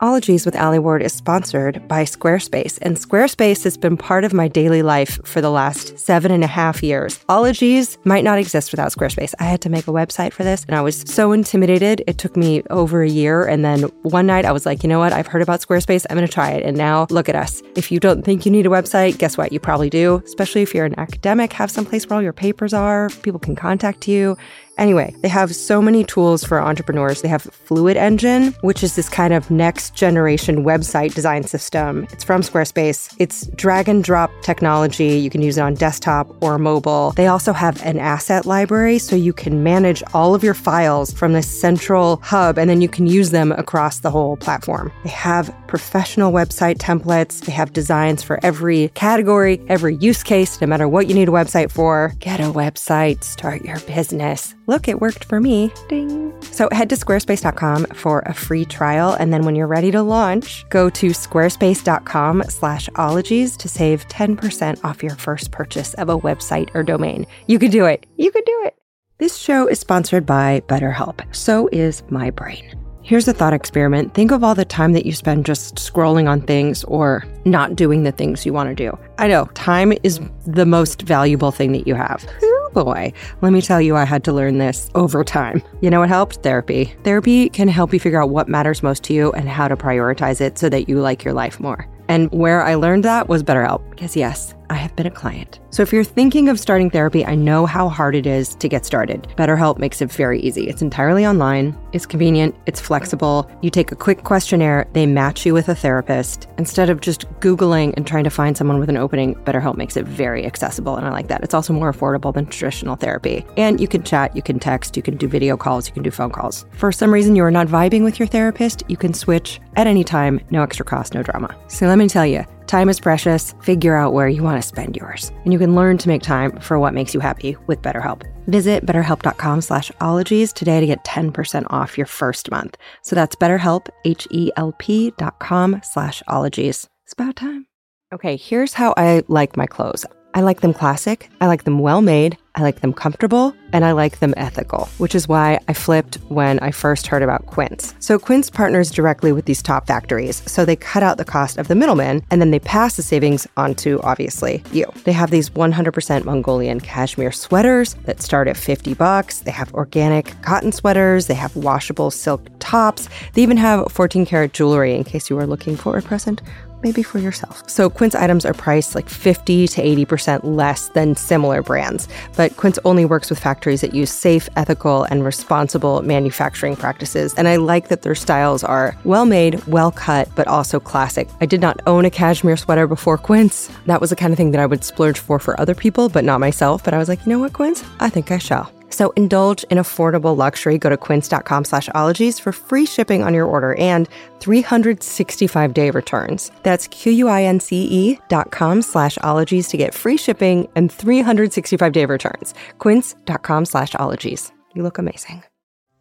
Ologies with Alie Ward is sponsored by Squarespace, and Squarespace has been part of my daily life for the last seven and a half years. Ologies might not exist without Squarespace. I had to make a website for this, and I was so intimidated. It took me over a year, and then one night I was like, you know what? I've heard about Squarespace. I'm going to try it. And now look at us. If you don't think you need a website, guess what? You probably do, especially if you're an academic, have some place where all your papers are, people can contact you. Anyway, they have so many tools for entrepreneurs. They have Fluid Engine, which is this kind of next generation website design system. It's from Squarespace. It's drag and drop technology. You can use it on desktop or mobile. They also have an asset library so you can manage all of your files from this central hub and then you can use them across the whole platform. They have professional website templates. They have designs for every category, every use case, no matter what you need a website for. Get a website, start your business. Look, it worked for me. Ding. So head to squarespace.com for a free trial. And then when you're ready to launch, go to squarespace.com slash ologies to save 10% off your first purchase of a website or domain. You can do it. You can do it. This show is sponsored by BetterHelp. So is my brain. Here's a thought experiment. Think of all the time that you spend just scrolling on things or not doing the things you want to do. I know time is the most valuable thing that you have. Oh boy, let me tell you, I had to learn this over time. You know what helped? Therapy. Therapy can help you figure out what matters most to you and how to prioritize it so that you like your life more. And where I learned that was BetterHelp. Because yes, I have been a client. So if you're thinking of starting therapy, I know how hard it is to get started. BetterHelp makes it very easy. It's entirely online, it's convenient, it's flexible. You take a quick questionnaire, they match you with a therapist. Instead of just Googling and trying to find someone with an opening, BetterHelp makes it very accessible. And I like that. It's also more affordable than traditional therapy. And you can chat, you can text, you can do video calls, you can do phone calls. For some reason you are not vibing with your therapist, you can switch at any time, no extra cost, no drama. So let me tell you, Time is precious. Figure out where you want to spend yours. And you can learn to make time for what makes you happy with BetterHelp. Visit betterhelp.com slash ologies today to get 10% off your first month. So that's betterhelp, H-E-L-P dot com slash ologies. It's about time. Okay, here's how I like my clothes. I like them classic. I like them well made. I like them comfortable, and I like them ethical, which is why I flipped when I first heard about Quince. So, Quince partners directly with these top factories, so they cut out the cost of the middleman and then they pass the savings on to, obviously, you. They have these 100% Mongolian cashmere sweaters that start at 50 bucks. They have organic cotton sweaters, they have washable silk tops, they even have 14 karat jewelry in case you are looking for a present maybe for yourself. So Quince items are priced like 50 to 80% less than similar brands, but Quince only works with factories that use safe, ethical, and responsible manufacturing practices. And I like that their styles are well made, well cut, but also classic. I did not own a cashmere sweater before Quince. That was the kind of thing that I would splurge for for other people, but not myself. But I was like, you know what, Quince? I think I shall. So indulge in affordable luxury. Go to quince.com slash ologies for free shipping on your order and 365 day returns. That's Q-U-I-N-C-E dot com slash ologies to get free shipping and 365 day returns. Quince.com slash ologies. You look amazing.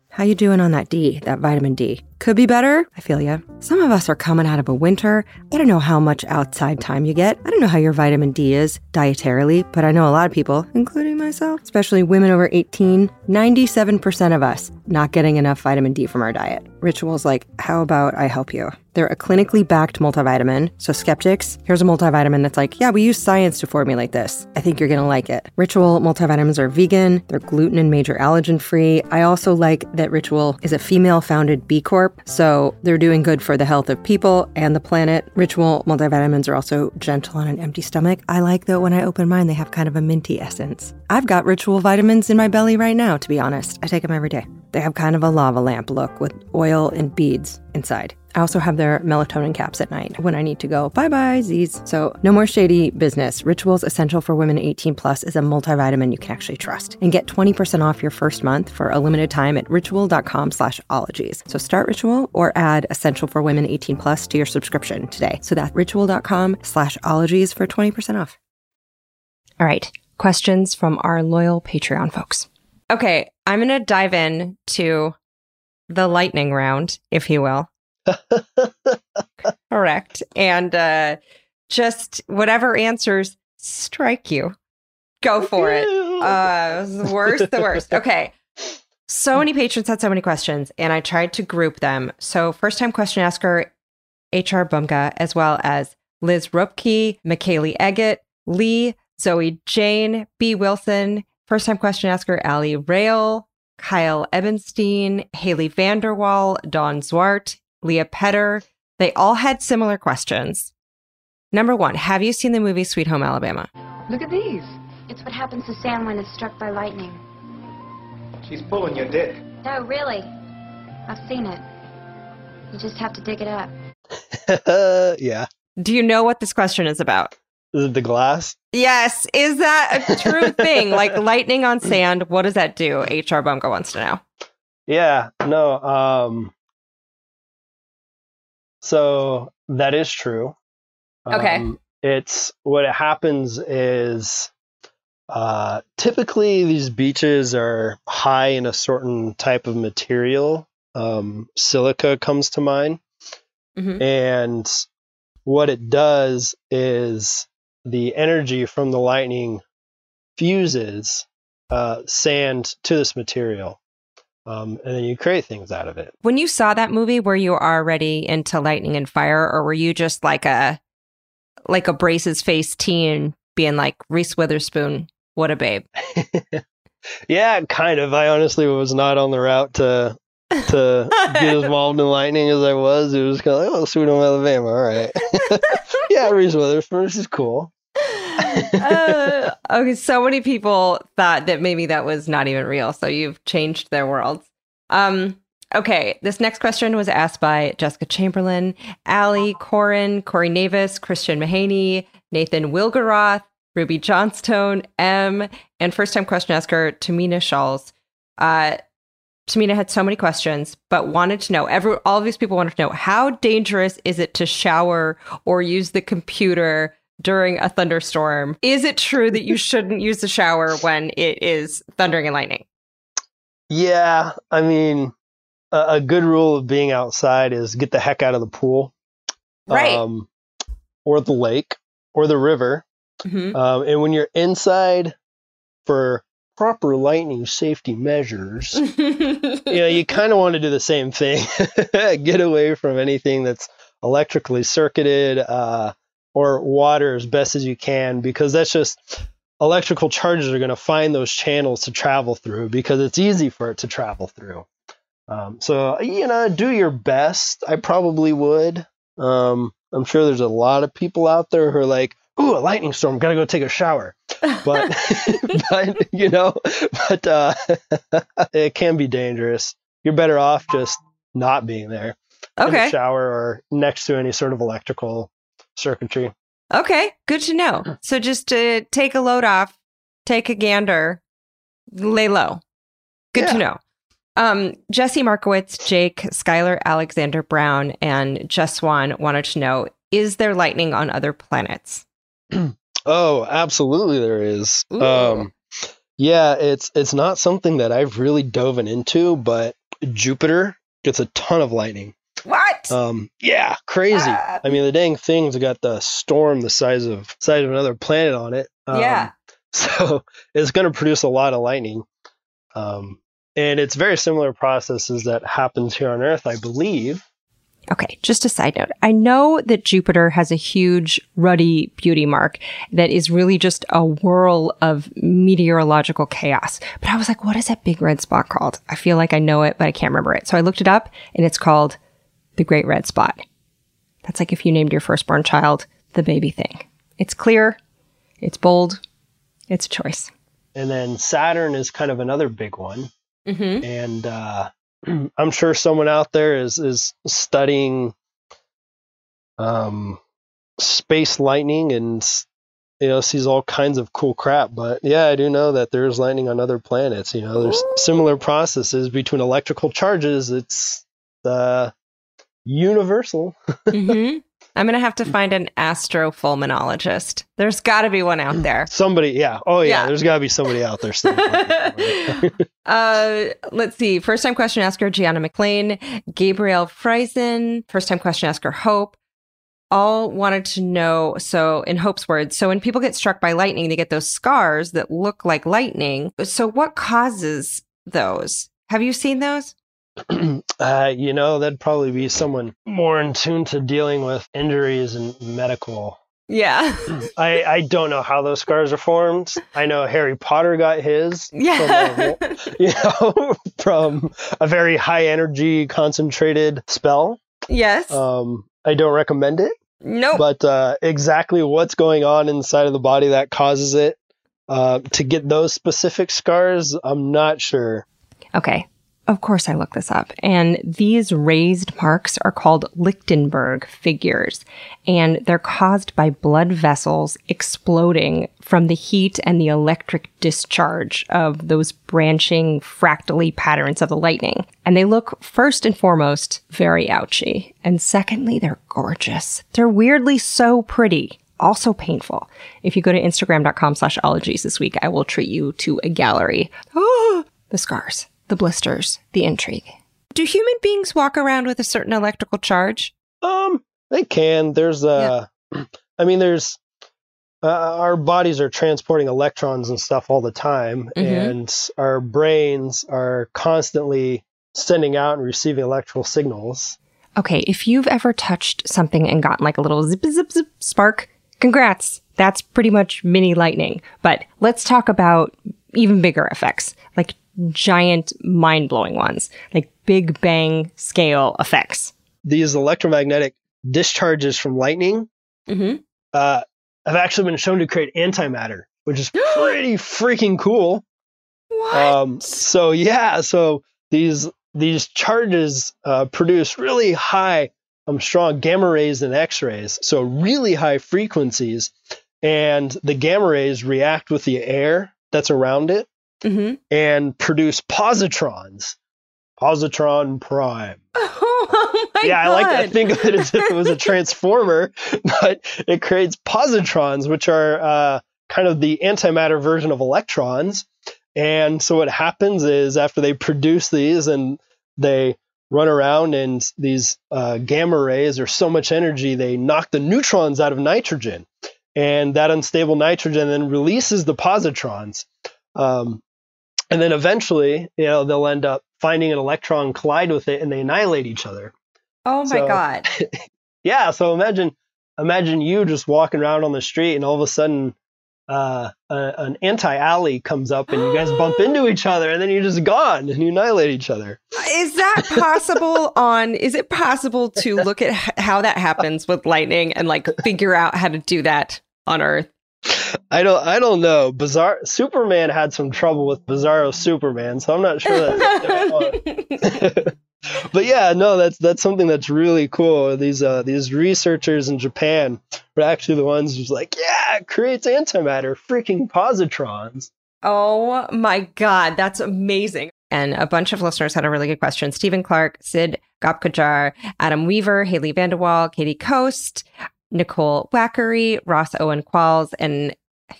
How you doing on that D, that vitamin D? Could be better. I feel you. Some of us are coming out of a winter. I don't know how much outside time you get. I don't know how your vitamin D is dietarily, but I know a lot of people, including myself, especially women over 18, 97% of us not getting enough vitamin D from our diet. Ritual's like, how about I help you? They're a clinically backed multivitamin. So, skeptics, here's a multivitamin that's like, yeah, we use science to formulate this. I think you're gonna like it. Ritual multivitamins are vegan, they're gluten and major allergen free. I also like that Ritual is a female founded B Corp, so they're doing good for the health of people and the planet. Ritual multivitamins are also gentle on an empty stomach. I like though when I open mine, they have kind of a minty essence. I've got Ritual vitamins in my belly right now, to be honest. I take them every day. They have kind of a lava lamp look with oil and beads inside. I also have their melatonin caps at night when I need to go bye bye Z's. So no more shady business. Rituals Essential for Women 18 Plus is a multivitamin you can actually trust. And get 20% off your first month for a limited time at ritual.com slash ologies. So start Ritual or add Essential for Women 18 Plus to your subscription today. So that's ritual.com slash ologies for 20% off. All right. Questions from our loyal Patreon folks. Okay, I'm going to dive in to the lightning round, if you will. Correct. And uh, just whatever answers strike you, go for it. Uh, the worst, the worst. Okay. So many patrons had so many questions, and I tried to group them. So, first time question asker, HR Bumga, as well as Liz Rupke, McKaylee Eggett, Lee, Zoe Jane, B. Wilson, first time question asker, Ali Rail, Kyle Ebenstein, Haley Vanderwall, Don Zwart, Leah Petter. They all had similar questions. Number one, have you seen the movie Sweet Home Alabama?
Look at these.
It's what happens to sand when it's struck by lightning.
She's pulling your dick.
No, really. I've seen it. You just have to dig it up.
yeah.
Do you know what this question is about?
Is it the glass?
Yes. Is that a true thing? Like lightning on sand, what does that do? HR Bumka wants to know.
Yeah. No. Um. So that is true.
Okay.
Um, it's what happens is uh, typically these beaches are high in a certain type of material. Um, silica comes to mind.
Mhm.
And what it does is the energy from the lightning fuses uh, sand to this material. Um, and then you create things out of it.
When you saw that movie, were you already into lightning and fire, or were you just like a like a braces face teen being like Reese Witherspoon, what a babe?
yeah, kind of. I honestly was not on the route to to get involved in lightning as I was. It was kind of like, oh, Sweet Home Alabama. All right. yeah, Reese Witherspoon. This is cool.
Uh, okay, so many people thought that maybe that was not even real. So you've changed their worlds. Um, okay, this next question was asked by Jessica Chamberlain, Allie, Corin, Corey Navis, Christian Mahaney, Nathan Wilgeroth, Ruby Johnstone, M, and first time question asker Tamina Shawls. Uh, Tamina had so many questions, but wanted to know every all of these people wanted to know how dangerous is it to shower or use the computer during a thunderstorm? Is it true that you shouldn't use the shower when it is thundering and lightning?
Yeah, I mean, a, a good rule of being outside is get the heck out of the pool,
Right.
um, or the lake, or the river.
Mhm.
Um, and when you're inside for proper lightning safety measures, you know, you kind of want to do the same thing. Get away from anything that's electrically circuited uh, or water as best as you can, because that's just electrical charges are going to find those channels to travel through because it's easy for it to travel through. Um, so, you know, do your best. I probably would. Um, I'm sure there's a lot of people out there who are like, ooh, a lightning storm, gotta go take a shower. But, but you know, but uh, it can be dangerous. You're better off just not being there in
okay.
shower or next to any sort of electrical circuitry.
Okay. Good to know. So just to take a load off, take a gander, lay low. Good to know. Um, Jesse Markowitz, Jake, Skylar Alexander Brown, and Jess Swan wanted to know is there lightning on other planets?
Oh, absolutely there is.
Ooh.
Um yeah, it's it's not something that I've really dove into, but Jupiter gets a ton of lightning.
What?
Um yeah, crazy.
Ah.
I mean, the dang thing's got the storm the size of size of another planet on it. Um,
yeah.
So it's going to produce a lot of lightning. Um and it's very similar processes that happens here on Earth, I believe.
Okay, just a side note. I know that Jupiter has a huge ruddy beauty mark that is really just a whirl of meteorological chaos. But I was like, what is that big red spot called? I feel like I know it, but I can't remember it. So I looked it up and it's called the Great Red Spot. That's like if you named your firstborn child the baby thing. It's clear, it's bold, it's a choice.
And then Saturn is kind of another big one.
Mm-hmm.
and uh, I'm sure someone out there is is studying um, space lightning and you know sees all kinds of cool crap. But yeah, I do know that there's lightning on other planets. You know, there's similar processes between electrical charges. It's uh, universal.
mm-hmm. I'm going to have to find an astrofulminologist. There's got to be one out there.
Somebody, yeah, oh yeah,
Yeah.
there's got to be somebody out there.
uh, let's see. First time question asker Gianna McLean, Gabrielle Friesen, first time question asker Hope. All wanted to know. So, in Hope's words, so when people get struck by lightning, they get those scars that look like lightning. So, what causes those? Have you seen those?
uh, you know, that'd probably be someone more in tune to dealing with injuries and medical
Yeah.
I, I don't know how those scars are formed. I know Harry Potter got his
Yeah.
from a, you know, from a very high energy concentrated spell.
yes.
Um, I don't recommend it,
nope.
but uh, exactly what's going on inside of the body that causes it uh, to get those specific scars, I'm not sure.
Okay. Of course, I looked this up. And these raised marks are called Lichtenberg figures. And they're caused by blood vessels exploding from the heat and the electric discharge of those branching fractally patterns of the lightning. And they look, first and foremost, very ouchy. And secondly, they're gorgeous. They're weirdly so pretty also painful. If you go to instagram.com slash ologies this week, I will treat you to a gallery. Oh, the scars, the blisters, the intrigue. Do human beings walk around with a certain electrical charge?
Um, they can. There's uh, I mean, there's uh, our bodies are transporting electrons and stuff all the time,
Mhm.
and our brains are constantly sending out and receiving electrical signals.
Okay, if you've ever touched something and gotten like a little zip zip zip spark, congrats. That's pretty much mini lightning. But let's talk about even bigger effects, like giant mind blowing ones, like big bang scale effects.
These electromagnetic discharges from lightning
Mm-hmm.
uh, have actually been shown to create antimatter, which is pretty freaking cool.
What?
Um, so yeah, so these these charges uh, produce really high, um, strong gamma rays and X rays, so really high frequencies, and the gamma rays react with the air that's around it
mm-hmm.
and produce positrons. Positron prime.
Oh my
yeah, I like to think of it as if it was a transformer, but it creates positrons, which are uh, kind of the antimatter version of electrons. And so what happens is after they produce these and they run around and these uh, gamma rays are so much energy they knock the neutrons out of nitrogen and that unstable nitrogen then releases the positrons um, and then eventually, you know, they'll end up finding an electron collide with it and they annihilate each other.
Oh my
So-
god.
Yeah, so imagine imagine you just walking around on the street and all of a sudden uh, a, an anti-Alie comes up and you guys bump into each other and then you're just gone and you annihilate each other.
Is that possible on is it possible to look at how that happens with lightning and like figure out how to do that on Earth?
I don't I don't know. Bizarre Superman had some trouble with Bizarro Superman, so I'm not sure that but yeah, no, that's that's something that's really cool. These uh these researchers in Japan were actually the ones who's like, yeah, it creates antimatter, freaking positrons.
Oh my God, that's amazing. And a bunch of listeners had a really good question. Stephen Clark, Sid Gopkajar, Adam Weaver, Haley Vanderwall, Katie Coast, Nicole Wackery, Ross Owen Qualls, and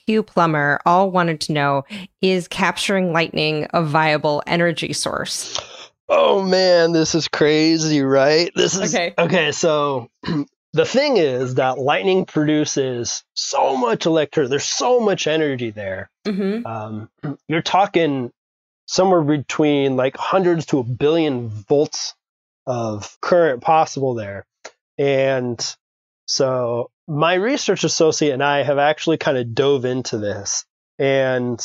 Hugh Plummer all wanted to know is capturing lightning a viable energy source?
Oh man, this is crazy, right? This is
Okay.
Okay, so the thing is that lightning produces so much electricity. There's so much energy there.
Mm-hmm.
Um, you're talking somewhere between like hundreds to a billion volts of current possible there. And so my research associate and I have actually kind of dove into this. And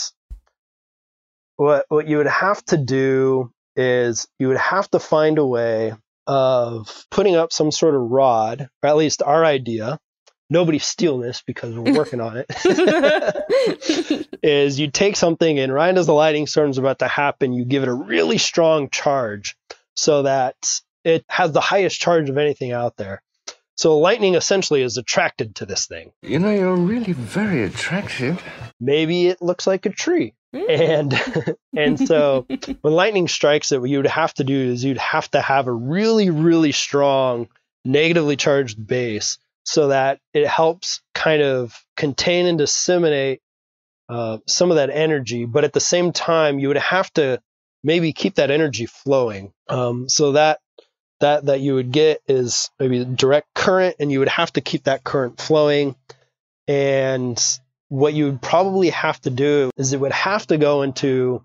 what what you would have to do is you would have to find a way of putting up some sort of rod, or at least our idea. Nobody steal this because we're working on it. is you take something and right as the lightning storm's about to happen, you give it a really strong charge so that it has the highest charge of anything out there. So lightning essentially is attracted to this thing.
You know, you're really very attractive.
Maybe it looks like a tree. And and so when lightning strikes it, what you would have to do is you'd have to have a really, really strong negatively charged base so that it helps kind of contain and disseminate uh, some of that energy, but at the same time, you would have to maybe keep that energy flowing. Um, so that that that you would get is maybe direct current, and you would have to keep that current flowing. And what you would probably have to do is it would have to go into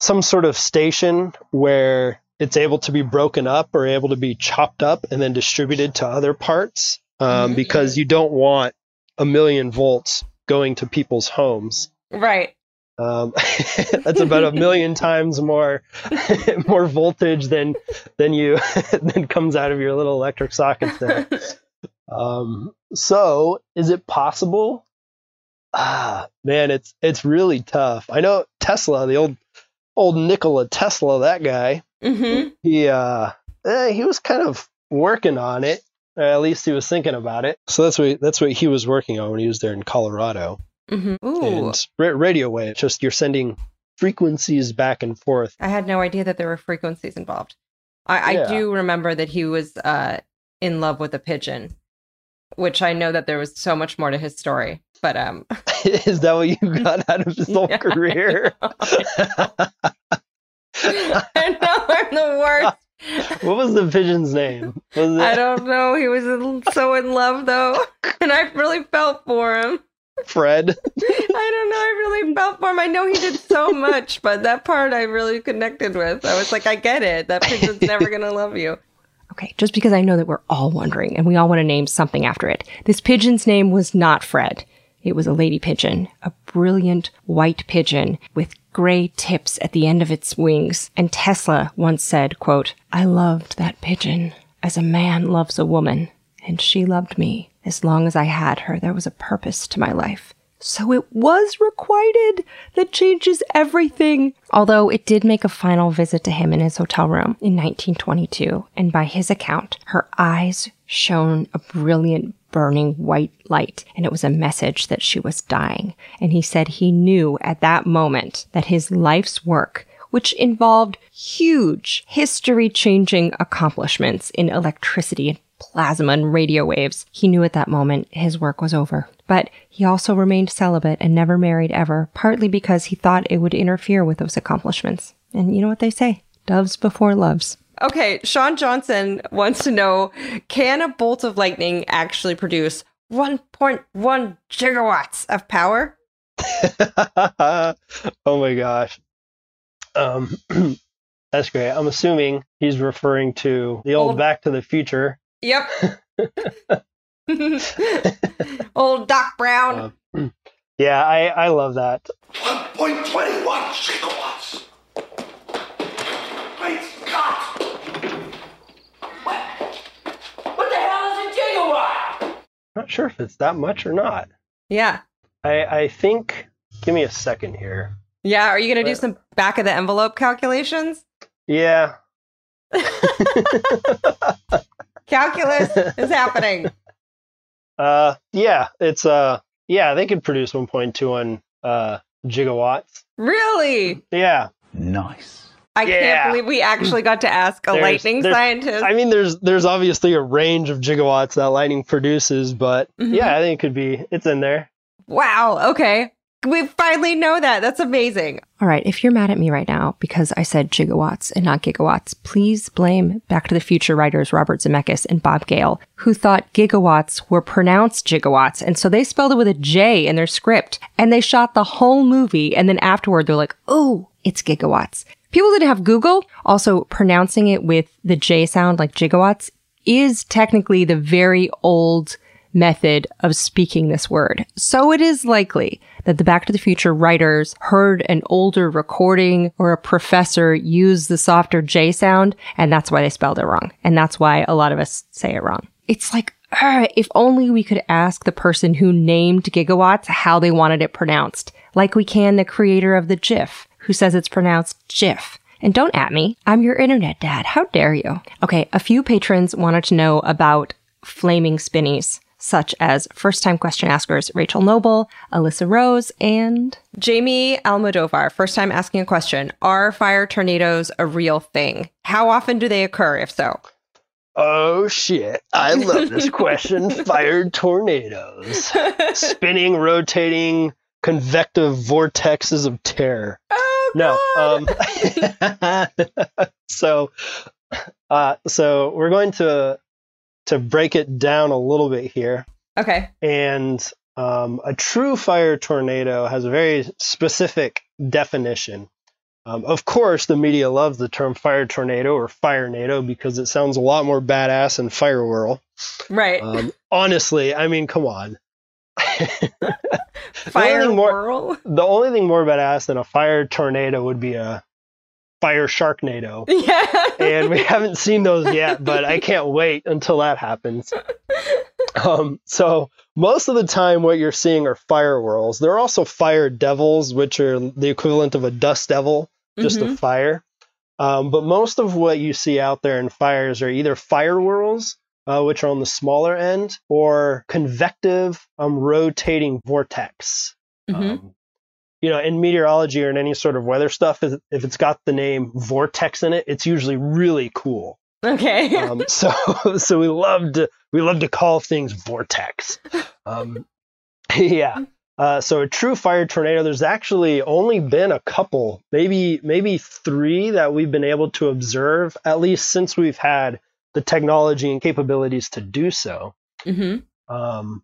some sort of station where it's able to be broken up or able to be chopped up and then distributed to other parts um,
Mhm.
because you don't want a million volts going to people's homes.
right.
Um, that's about a million times more more voltage than than you than comes out of your little electric sockets there. Um, so is it possible? Ah, man, it's it's really tough. I know Tesla, the old old Nikola Tesla, that guy.
Mm-hmm.
He uh, eh, he was kind of working on it. Or at least he was thinking about it. So that's what that's what he was working on when he was there in Colorado.
Mm-hmm. Ooh.
And ra- radio wave, just you're sending frequencies back and forth.
I had no idea that there were frequencies involved. I,
Yeah.
I do remember that he was uh, in love with a pigeon, which I know that there was so much more to his story. But um,
Is that what you got out of his whole
Yeah, I
career?
I know I'm the worst.
what was the pigeon's name?
I don't know. He was in, so in love though, and I really felt for him.
Fred?
I don't know. I really felt for him. I know he did so much, but that part I really connected with. I was like, I get it. That pigeon's never gonna love you. Okay, just because I know that we're all wondering and we all want to name something after it. This pigeon's name was not Fred. It was a lady pigeon, a brilliant white pigeon with gray tips at the end of its wings. And Tesla once said, quote, I loved that pigeon as a man loves a woman, and she loved me. As long as I had her, there was a purpose to my life. So it was requited. That changes everything. Although it did make a final visit to him in his hotel room in 1922, and by his account, her eyes shone a brilliant burning white light, and it was a message that she was dying. And he said he knew at that moment that his life's work which involved huge history changing accomplishments in electricity and plasma and radio waves. He knew at that moment his work was over. But he also remained celibate and never married ever, partly because he thought it would interfere with those accomplishments. And you know what they say doves before loves. Okay, Sean Johnson wants to know can a bolt of lightning actually produce 1.1 gigawatts of power?
oh my gosh. Um, that's great. I'm assuming he's referring to the old
Old-
Back to the Future.
Yep. Old Doc Brown.
Um, yeah, I, I love that.
1.21 gigawatts. Great Scott! What? What the hell is a gigawatt?
Not sure if it's that much or not.
yeah.
I, I think. Give me a second here.
Yeah. Are you going to do some back of the envelope calculations?
Yeah.
Calculus is happening.
Uh, yeah, it's uh, yeah, they could produce 1.21 uh gigawatts.
Really?
Yeah,
Nice.
I
Yeah.
can't believe we actually got to ask a
There's-
lightning
there's-
scientist.
I mean, there's there's obviously a range of gigawatts that lightning produces, but
Mhm.
yeah, I think it could be. It's in there.
Wow. Okay. We finally know that. That's amazing. All right. If you're mad at me right now because I said gigawatts and not gigawatts, please blame Back to the Future writers Robert Zemeckis and Bob Gale, who thought gigawatts were pronounced gigawatts. And so they spelled it with a J in their script. And they shot the whole movie. And then afterward, they're like, oh, it's gigawatts. People didn't have Google. Also, pronouncing it with the J sound like gigawatts is technically the very old method of speaking this word. So it is likely that the Back to the Future writers heard an older recording or a professor use the softer J sound, and that's why they spelled it wrong. And that's why a lot of us say it wrong. It's like, ah, if only we could ask the person who named gigawatts how they wanted it pronounced, like we can the creator of the GIF, who says it's pronounced GIF. And don't at me. I'm your internet dad. How dare you? Okay, a few patrons wanted to know about flaming spinnies, such as first time question askers Rachel Noble, Alyssa Rose, and Jamie Almodovar. First time asking a question Are fire tornadoes a real thing? How often do they occur, if so?
Oh shit! I love this question. Fired tornadoes, spinning, rotating, convective vortexes of terror.
Oh,
No. Um, so, uh, so we're going to to break it down a little bit here,
okay.
and um, a true fire tornado has a very specific definition. Um, of course, the media loves the term fire tornado or fire nado because it sounds a lot more badass than fire whirl.
Right.
Um, honestly, I mean, come on.
fire
more-
whirl.
the only thing more badass than a fire tornado would be a fire sharknado.
Yeah.
and we haven't seen those yet, but I can't wait until that happens. Um, so most of the time, what you're seeing are fire whirls. There are also fire devils, which are the equivalent of a dust devil, just
Mhm.
a fire. Um, but most of what you see out there in fires are either fire whirls, uh, which are on the smaller end, or convective um, rotating vortex.
Mhm.
You know, in meteorology or in any sort of weather stuff, if it's got the name vortex in it, it's usually really cool.
Okay.
Um, so, so we love to we love to call things vortex. Um, yeah. Uh, so a true fire tornado, there's actually only been a couple, maybe maybe three that we've been able to observe, at least since we've had the technology and capabilities to do so.
hmm
Um,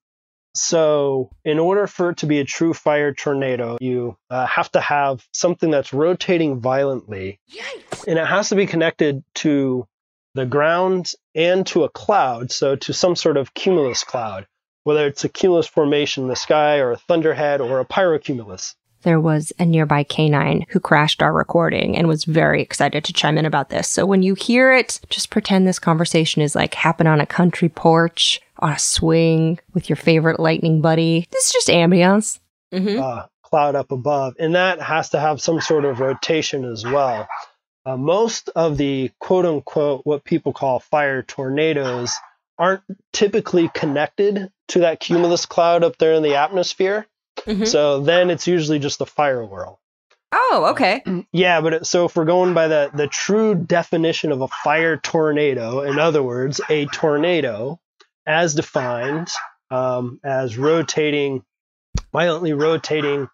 so, in order for it to be a true fire tornado, you uh, have to have something that's rotating violently, and it has to be connected to the ground and to a cloud, so to some sort of cumulus cloud, whether it's a cumulus formation in the sky or a thunderhead or a pyrocumulus.
there was a nearby canine who crashed our recording and was very excited to chime in about this. So when you hear it, just pretend this conversation is like happen on a country porch, on a swing with your favorite lightning buddy. This is just ambiance. Mm-hmm.
uh, cloud up above, and that has to have some sort of rotation as well. Uh, most of the quote unquote what people call fire tornadoes aren't typically connected to that cumulus cloud up there in the atmosphere.
Mhm.
So then it's usually just a fire whirl.
Oh, okay.
Yeah, but it, so if we're going by the, the true definition of a fire tornado, in other words, a tornado, as defined um, as rotating, violently rotating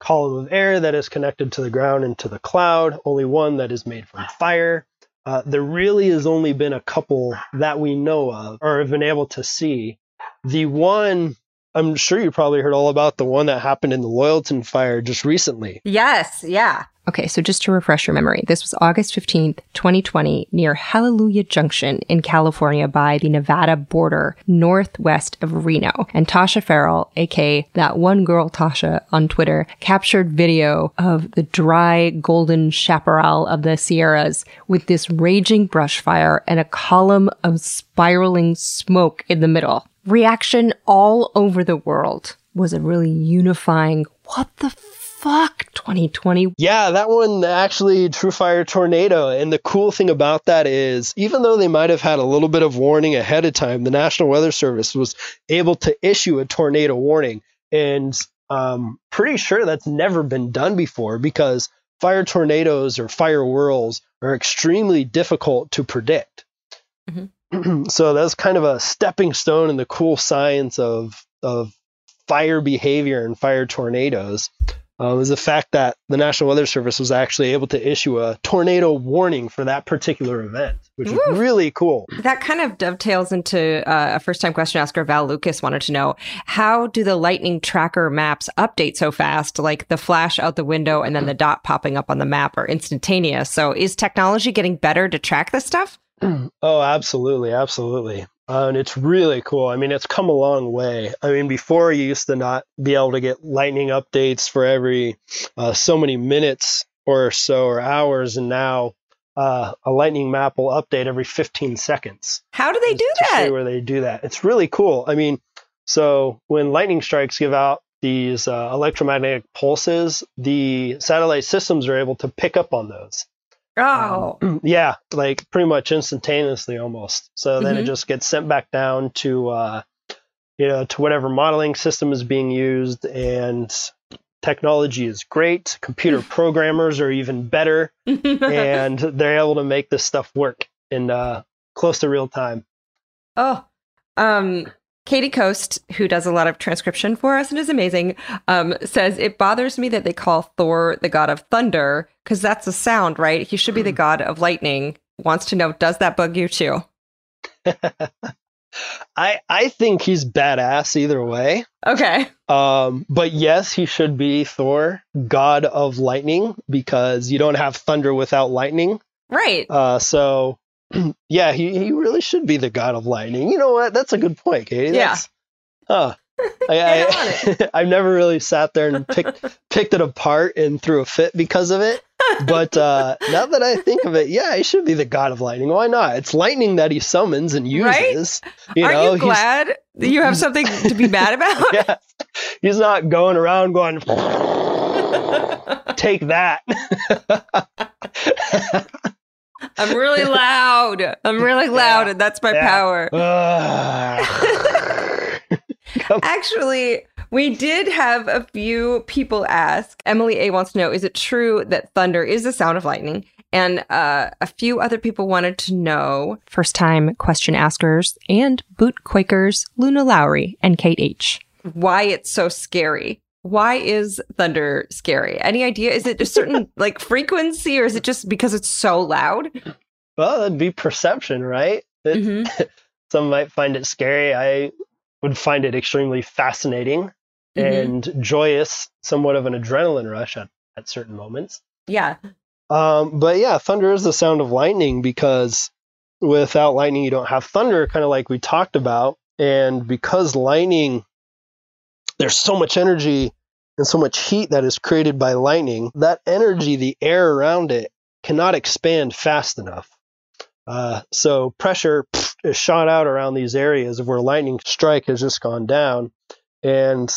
column of air that is connected to the ground and to the cloud, only one that is made from fire. Uh, there really has only been a couple that we know of or have been able to see. The one I'm sure you probably heard all about the one that happened in the Loyalton fire just recently.
Yes, yeah. Okay, so just to refresh your memory, this was August 15th, 2020, near Hallelujah Junction in California by the Nevada border, northwest of Reno. And Tasha Farrell, aka that one girl Tasha on Twitter, captured video of the dry golden chaparral of the Sierras with this raging brush fire and a column of spiraling smoke in the middle. Reaction all over the world was a really unifying, what the fuck 2020
Yeah, that one actually True Fire Tornado. And the cool thing about that is, even though they might have had a little bit of warning ahead of time, the National Weather Service was able to issue a tornado warning. And um, pretty sure that's never been done before because fire tornadoes or fire whirls are extremely difficult to predict. so that's kind of a stepping stone in the cool science of of fire behavior and fire tornadoes uh, was the fact that the National Weather Service was actually able to issue a tornado warning for that particular event, which is really cool.
That kind of dovetails into uh, a first time question asker, Val Lucas, wanted to know how do the lightning tracker maps update so fast? Like the flash out the window and then the dot popping up on the map are instantaneous. So is technology getting better to track this stuff?
Oh, absolutely, absolutely. Uh, and it's really cool. I mean, it's come a long way. I mean, before you used to not be able to get lightning updates for every uh, so many minutes or so or hours, and now uh, a lightning map will update every 15 seconds.
How do they do that?
where they do that. It's really cool. I mean, so when lightning strikes give out these uh, electromagnetic pulses, the satellite systems are able to pick up on those.
Oh,
yeah, like pretty much instantaneously almost. So then it
Mhm.
just gets sent back down to uh, you know to whatever modeling system is being used, and technology is great. Computer programmers are even better, and they're able to make this stuff work in uh, close to real time.
Oh, um, Katie Coast, who does a lot of transcription for us and is amazing, um, says it bothers me that they call Thor the god of thunder because that's a sound, right? He should be the god of lightning. Wants to know, does that bug you too?
I I think he's badass either way.
Okay.
Um, but yes, he should be Thor, god of lightning, because you don't have thunder without lightning.
Right.
Uh, so yeah, he, he really should be the god of lightning. You know what? That's a good point, Katie.
Yeah.
That's, huh. I, I, I've never really sat there and picked picked it apart and threw a fit because of it. But uh, now that I think of it, yeah, he should be the god of lightning. Why not? It's lightning that he summons and
Right?
uses. You
Aren't
know,
you glad that you have something to be mad about?
yeah. He's not going around going, take that.
I'm really loud. I'm really loud, and that's my
Yeah.
power. Actually, we did have a few people ask. Emily A wants to know Is it true that thunder is the sound of lightning? And uh, a few other people wanted to know first time question askers and boot Quakers Luna Lowry and Kate H. Why it's so scary. Why is thunder scary? Any idea? Is it a certain like frequency or is it just because it's so loud?
well, that'd be perception, right? It-
Mhm.
Some might find it scary. I would find it extremely fascinating
Mhm.
and joyous, somewhat of an adrenaline rush at, at certain moments.
Yeah.
Um, but yeah, thunder is the sound of lightning because without lightning, you don't have thunder, kind of like we talked about. And because lightning, there's so much energy and so much heat that is created by lightning, that energy, the air around it, cannot expand fast enough. Uh, so pressure pff, is shot out around these areas of where lightning strike has just gone down and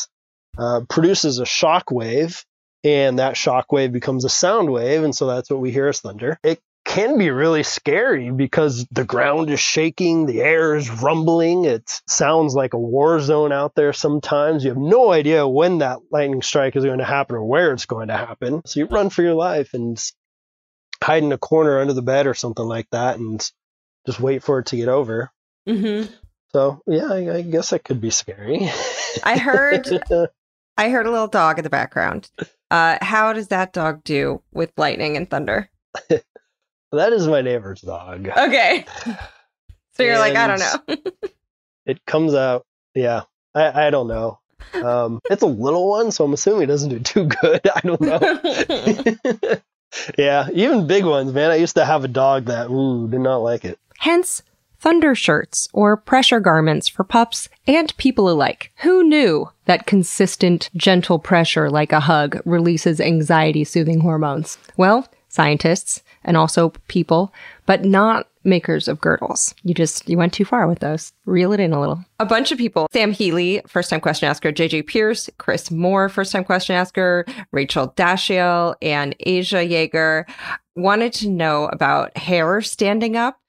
uh, produces a shock wave and that shock wave becomes a sound wave and so that's what we hear as thunder it can be really scary because the ground is shaking the air is rumbling it sounds like a war zone out there sometimes you have no idea when that lightning strike is going to happen or where it's going to happen so you run for your life and hide in a corner under the bed or something like that and just wait for it to get over
Mm-hmm.
so yeah i, I guess that could be scary
I heard I heard a little dog in the background. Uh, how does that dog do with lightning and thunder?
that is my neighbor's dog
Okay. So you're like, I don't know.
it comes out yeah I, I don't know Um, it's a little one, so I'm assuming it doesn't do too good. I don't know. yeah, even big ones, man. I used to have a dog that ooh did not like it.
Hence, thunder shirts or pressure garments for pups and people alike. Who knew that consistent, gentle pressure like a hug releases anxiety soothing hormones? Well, scientists and also people, but not makers of girdles. You just you went too far with those. Reel it in a little. A bunch of people: Sam Healy, first time question asker; JJ Pierce, Chris Moore, first time question asker; Rachel Dashiel and Asia Yeager wanted to know about hair standing up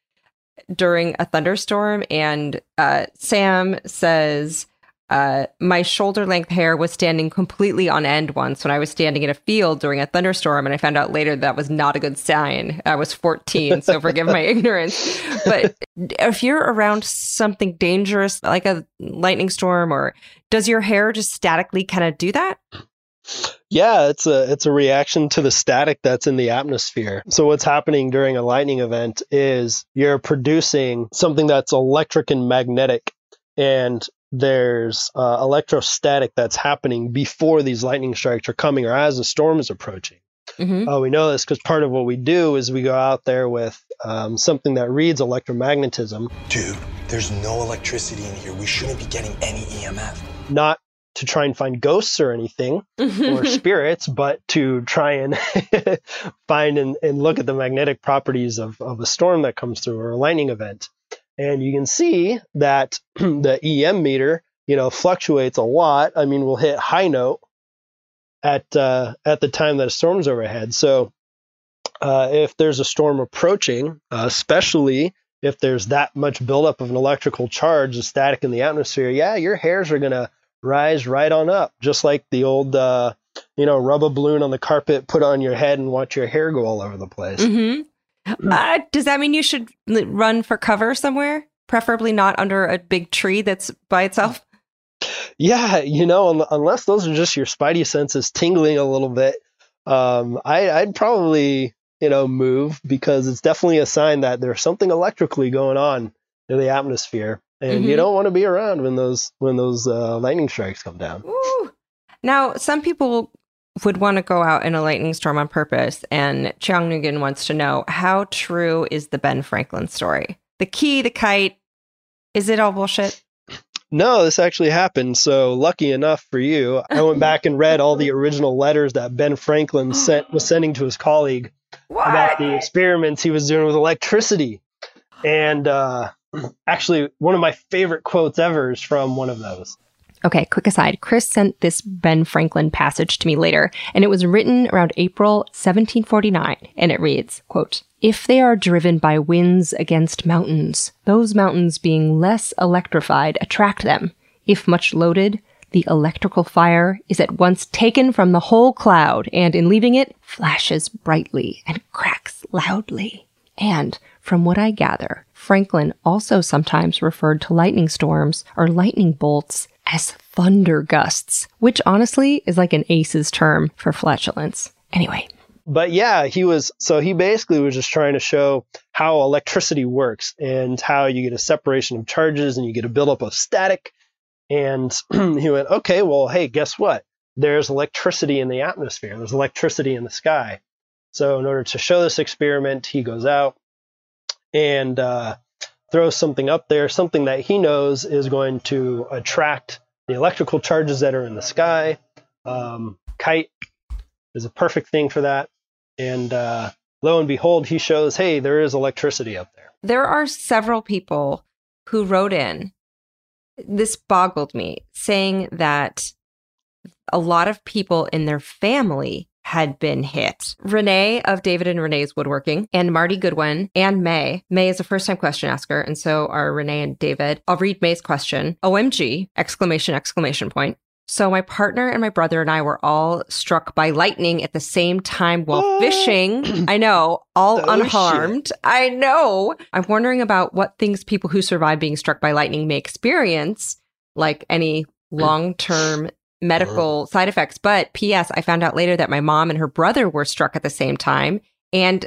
during a thunderstorm. And uh, Sam says uh, my shoulder length hair was standing completely on end once when I was standing in a field during a thunderstorm. And I found out later that was not a good sign. I was 14, so forgive my ignorance. But if you're around something dangerous like a lightning storm, or does your hair just statically kind of do that?
Yeah, it's a it's a reaction to the static that's in the atmosphere. So what's happening during a lightning event is you're producing something that's electric and magnetic and there's uh, electrostatic that's happening before these lightning strikes are coming or as the storm is approaching. Mm-hmm. Uh, we know this because part of what we do is we go out there with um, something that reads electromagnetism.
Dude, there's no electricity in here. We shouldn't be getting any EMF.
Not to try and find ghosts or anything or spirits, but to try and find and, and, look at the magnetic properties of, of a storm that comes through or a lightning event. And you can see that the EM meter, you know, fluctuates a lot. I mean, we'll hit high note at uh, at the time that a storm's overhead. So uh, if there's a storm approaching, uh, especially if there's that much buildup of an electrical charge, the static in the atmosphere, yeah, your hairs are gonna rise right on up, just like the old, uh, you know, rub a balloon on the carpet, put on your head, and watch your hair go all over the place.
Mm-hmm. Uh, does that mean you should run for cover somewhere? Preferably not under a big tree that's by itself?
Yeah, you know, unless those are just your spidey senses tingling a little bit, um, I, I'd probably, you know, move because it's definitely a sign that there's something electrically going on in the atmosphere, and mm-hmm. you don't want to be around when those when those uh, lightning strikes come down.
Ooh. Now, some people would want to go out in a lightning storm on purpose. And Cheong Nguyen wants to know how true is the Ben Franklin story? The key, the kite, is it all bullshit?
No, this actually happened. So lucky enough for you, I went back and read all the original letters that Ben Franklin sent was sending to his colleague what? about the experiments he was doing with electricity. And uh, actually, one of my favorite quotes ever is from one of those.
Okay, quick aside. Chris sent this Ben Franklin passage to me later, and it was written around April 1749, and it reads, quote, If they are driven by winds against mountains, those mountains being less electrified attract them. If much loaded, the electrical fire is at once taken from the whole cloud, and in leaving it, flashes brightly and cracks loudly. And from what I gather, Franklin also sometimes referred to lightning storms or lightning bolts as thunder gusts, which honestly is like an ACE's term for flatulence. Anyway.
But yeah, he was so he basically was just trying to show how electricity works and how you get a separation of charges and you get a buildup of static. And he went, okay, well, hey, guess what? There's electricity in the atmosphere. There's electricity in the sky. So in order to show this experiment, he goes out and uh, throw something up there, something that he knows is going to attract the electrical charges that are in the sky. Um, kite is a perfect thing for that. And uh, lo and behold, he shows, hey, there is electricity up there.
There are several people who wrote in. This boggled me, saying that a lot of people in their family had been hit. Renee of David and Renee's Woodworking and Marty Goodwin and May. May is a first time question asker, and so are Renee and David. I'll read May's question. OMG! Exclamation, exclamation point. So my partner and my brother and I were all struck by lightning at the same time while fishing. I know, all oh, unharmed. Shit. I know. I'm wondering about what things people who survive being struck by lightning may experience, like any long-term medical side effects. But P.S., I found out later that my mom and her brother were struck at the same time. And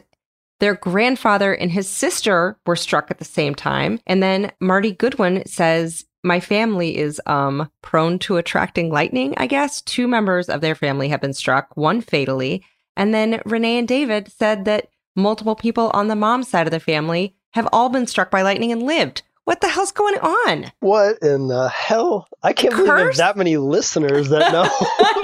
their grandfather and his sister were struck at the same time. And then Marty Goodwin says my family is um prone to attracting lightning, I guess. Two members of their family have been struck, one fatally. And then Renee and David said that multiple people on the mom's side of the family have all been struck by lightning and lived. What the hell's going on?
What in the hell? I can't believe there's that many listeners that know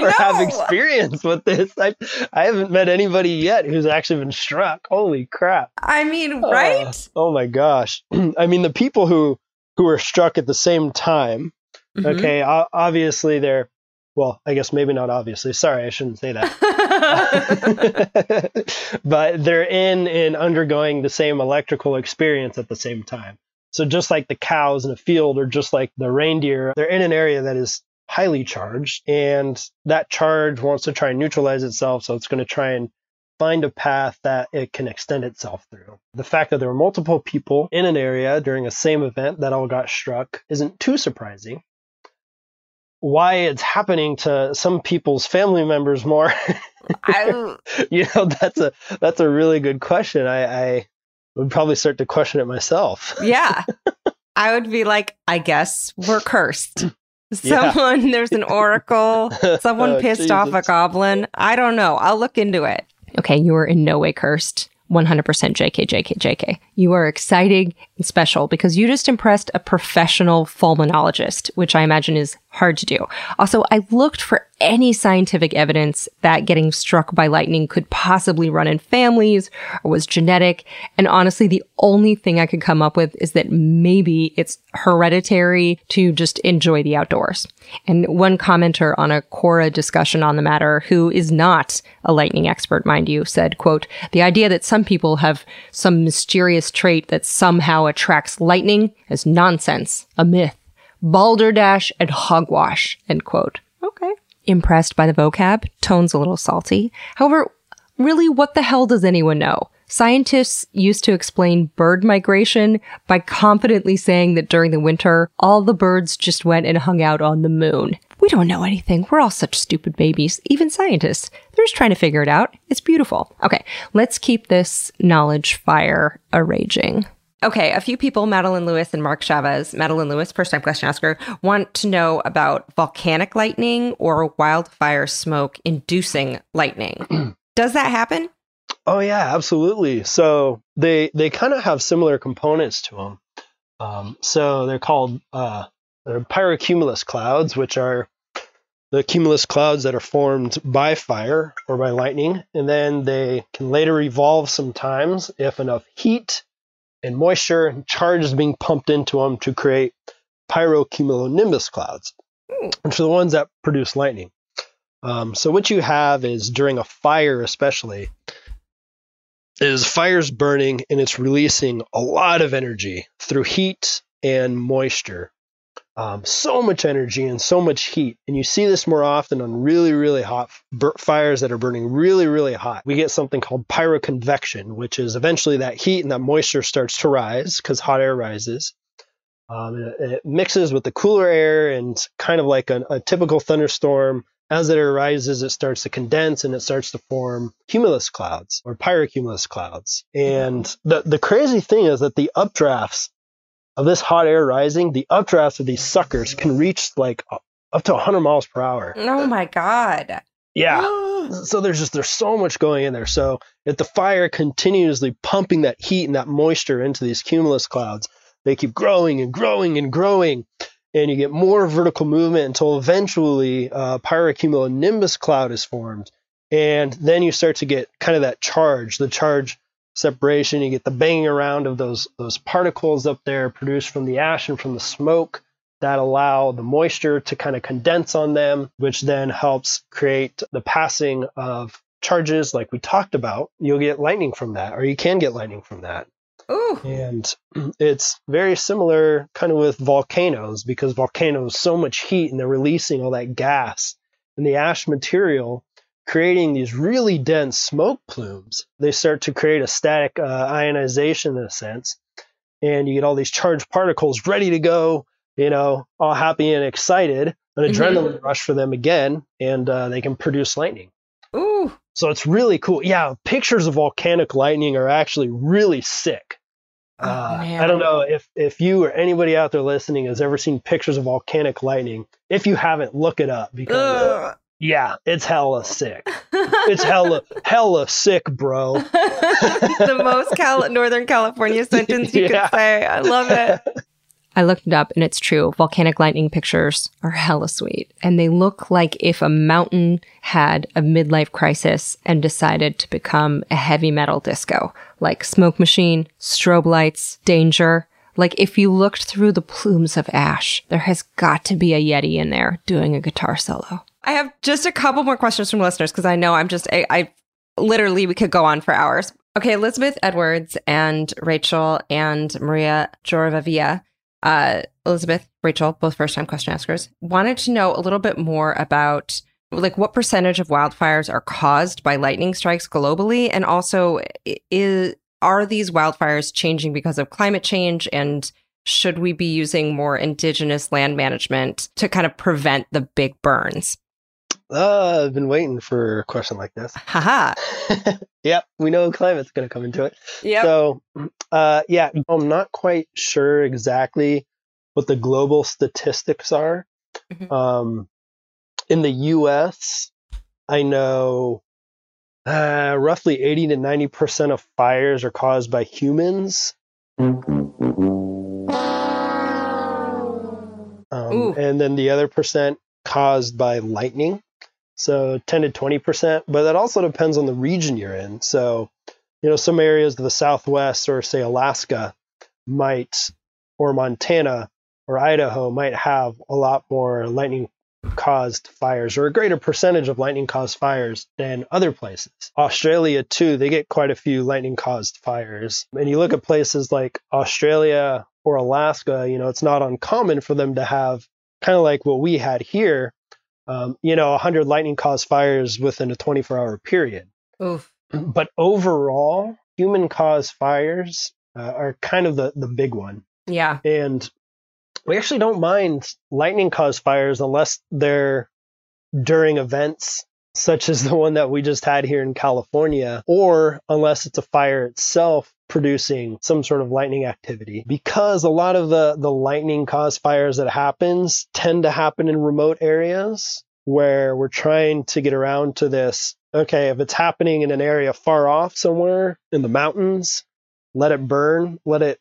or have experience with this. I, I haven't met anybody yet who's actually been struck. Holy crap.
I mean,
Uh,
right?
oh my gosh. I mean, the people who who were struck at the same time.
Mhm.
Okay, obviously they're. Well, I guess maybe not obviously. Sorry, I shouldn't say that. but they're in and undergoing the same electrical experience at the same time. So just like the cows in a field or just like the reindeer, they're in an area that is highly charged and that charge wants to try and neutralize itself. So it's going to try and find a path that it can extend itself through. The fact that there were multiple people in an area during a same event that all got struck isn't too surprising. Why it's happening to some people's family members more you know that's a that's a really good question i i would probably start to question it myself
yeah. I would be like, I guess we're cursed.
Yeah.
Someone, there's an oracle. Someone
Oh,
pissed off a goblin. I don't know. I'll look into it. Okay, you are in no way cursed. 100% JK, JK, JK. You are exciting and special because you just impressed a professional fulminologist, which I imagine is hard to do. Also, I looked for any scientific evidence that getting struck by lightning could possibly run in families or was genetic. And honestly, the only thing I could come up with is that maybe it's hereditary to just enjoy the outdoors. And one commenter on a Quora discussion on the matter, who is not a lightning expert, mind you, said, quote, the idea that some people have some mysterious trait that somehow attracts lightning is nonsense, a myth balderdash and hogwash, end quote. Okay. Impressed by the vocab, tone's a little salty. However, really, what the hell does anyone know? Scientists used to explain bird migration by confidently saying that during the winter, all the birds just went and hung out on the moon. We don't know anything. We're all such stupid babies. Even scientists. They're just trying to figure it out. It's beautiful. Okay, let's keep this knowledge fire a raging. Okay, a few people, Madeline Lewis and Mark Chavez, Madeline Lewis, first time question asker, want to know about volcanic lightning or wildfire smoke inducing lightning. Does that happen?
oh yeah absolutely so they they kind of have similar components to them um, so they're called uh, they're pyrocumulus clouds which are the cumulus clouds that are formed by fire or by lightning and then they can later evolve sometimes if enough heat and moisture and charge is being pumped into them to create pyrocumulonimbus clouds, which are the ones that produce lightning. Um, so what you have is during a fire, especially, is fire's burning and it's releasing a lot of energy through heat and moisture. Um, so much energy and so much heat. And you see this more often on really, really hot fires that are burning really, really hot. We get something called pyroconvection, which is eventually that heat and that moisture starts to rise because hot air rises. Um, it, it mixes with the cooler air and kind of like a, typical thunderstorm. As it arises, it starts to condense and it starts to form cumulus clouds or pyrocumulus clouds. And the, the crazy thing is that the updrafts of this hot air rising, the updrafts of these suckers can reach like up up to 100 miles per hour.
Oh my God.
Yeah. so there's just there's so much going in there. So if the fire continuously pumping that heat and that moisture into these cumulus clouds, they keep growing and growing and growing, and you get more vertical movement until eventually uh, pyrocumulonimbus cloud is formed, and then you start to get kind of that charge, the charge separation. You get the banging around of those those particles up there produced from the ash and from the smoke that allow the moisture to kind of condense on them, which then helps create the passing of charges like we talked about. You'll get lightning from that, or you can get lightning from that.
Ooh.
And it's very similar kind of with volcanoes because volcanoes so much heat and they're releasing all that gas and the ash material creating these really dense smoke plumes. They start to create a static uh, ionization in a sense. And you get all these charged particles ready to go, you know, all happy and excited, an
Mhm.
adrenaline rush for them again, and uh, they can produce lightning.
Ooh.
So it's really cool. Yeah, pictures of volcanic lightning are actually really sick.
Oh,
Uh. I don't know if if you or anybody out there listening has ever seen pictures of volcanic lightning. If you haven't, look it up because. Yeah, it's hella sick. It's hella hella sick, bro.
the most Cal- Northern California sentence you
Yeah.
could say. I love it. I looked it up and it's true. Volcanic lightning pictures are hella sweet. And they look like if a mountain had a midlife crisis and decided to become a heavy metal disco, like Smoke Machine, Strobe Lights, Danger. Like if you looked through the plumes of ash, there has got to be a Yeti in there doing a guitar solo. I have just a couple more questions from listeners because I know I'm just, I, I literally, we could go on for hours. Okay, Elizabeth Edwards and Rachel and Maria Joravavia, uh, Elizabeth, Rachel, both first time question askers, wanted to know a little bit more about like what percentage of wildfires are caused by lightning strikes globally? And also is are these wildfires changing because of climate change? And should we be using more indigenous land management to kind of prevent the big burns
Uh, I've been waiting for a question like this.
haha
yep, we know climate's going to come into it.
yep
So, uh, yeah, I'm not quite sure exactly what the global statistics are.
Mhm.
Um, in the U.S., I know uh, roughly 80 to 90 percent of fires are caused by humans. Um, and then the other percent caused by lightning. So 10 to 20 percent, but that also depends on the region you're in. So, you know, some areas of the Southwest or say Alaska might, or Montana or Idaho might have a lot more lightning caused fires or a greater percentage of lightning caused fires than other places. Australia too, they get quite a few lightning caused fires. And you look at places like Australia or Alaska, you know, it's not uncommon for them to have kind of like what we had here, um, you know, 100 lightning caused fires within a 24 hour period.
Oof.
But overall, human caused fires uh, are kind of the, the big one.
yeah
And we actually don't mind lightning caused fires unless they're during events such as the one that we just had here in California, or unless it's a fire itself producing some sort of lightning activity. Because a lot of the, the lightning caused fires that happens tend to happen in remote areas where we're trying to get around to this. Okay, if it's happening in an area far off somewhere in the mountains, let it burn, let it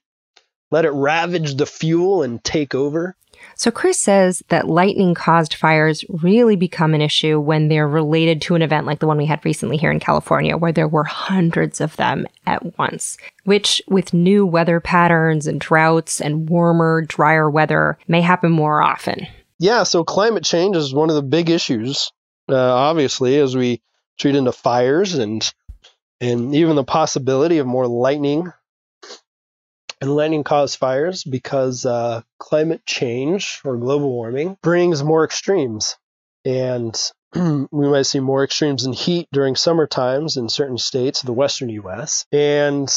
let it ravage the fuel and take over.
So Chris says that lightning caused fires really become an issue when they're related to an event like the one we had recently here in California, where there were hundreds of them at once, which with new weather patterns and droughts and warmer, drier weather may happen more often.
Yeah, so climate change is one of the big issues, uh, obviously, as we treat into fires and and even the possibility of more lightning and lightning caused fires because uh, climate change or global warming brings more extremes. And we might see more extremes in heat during summer times in certain states of the western US. And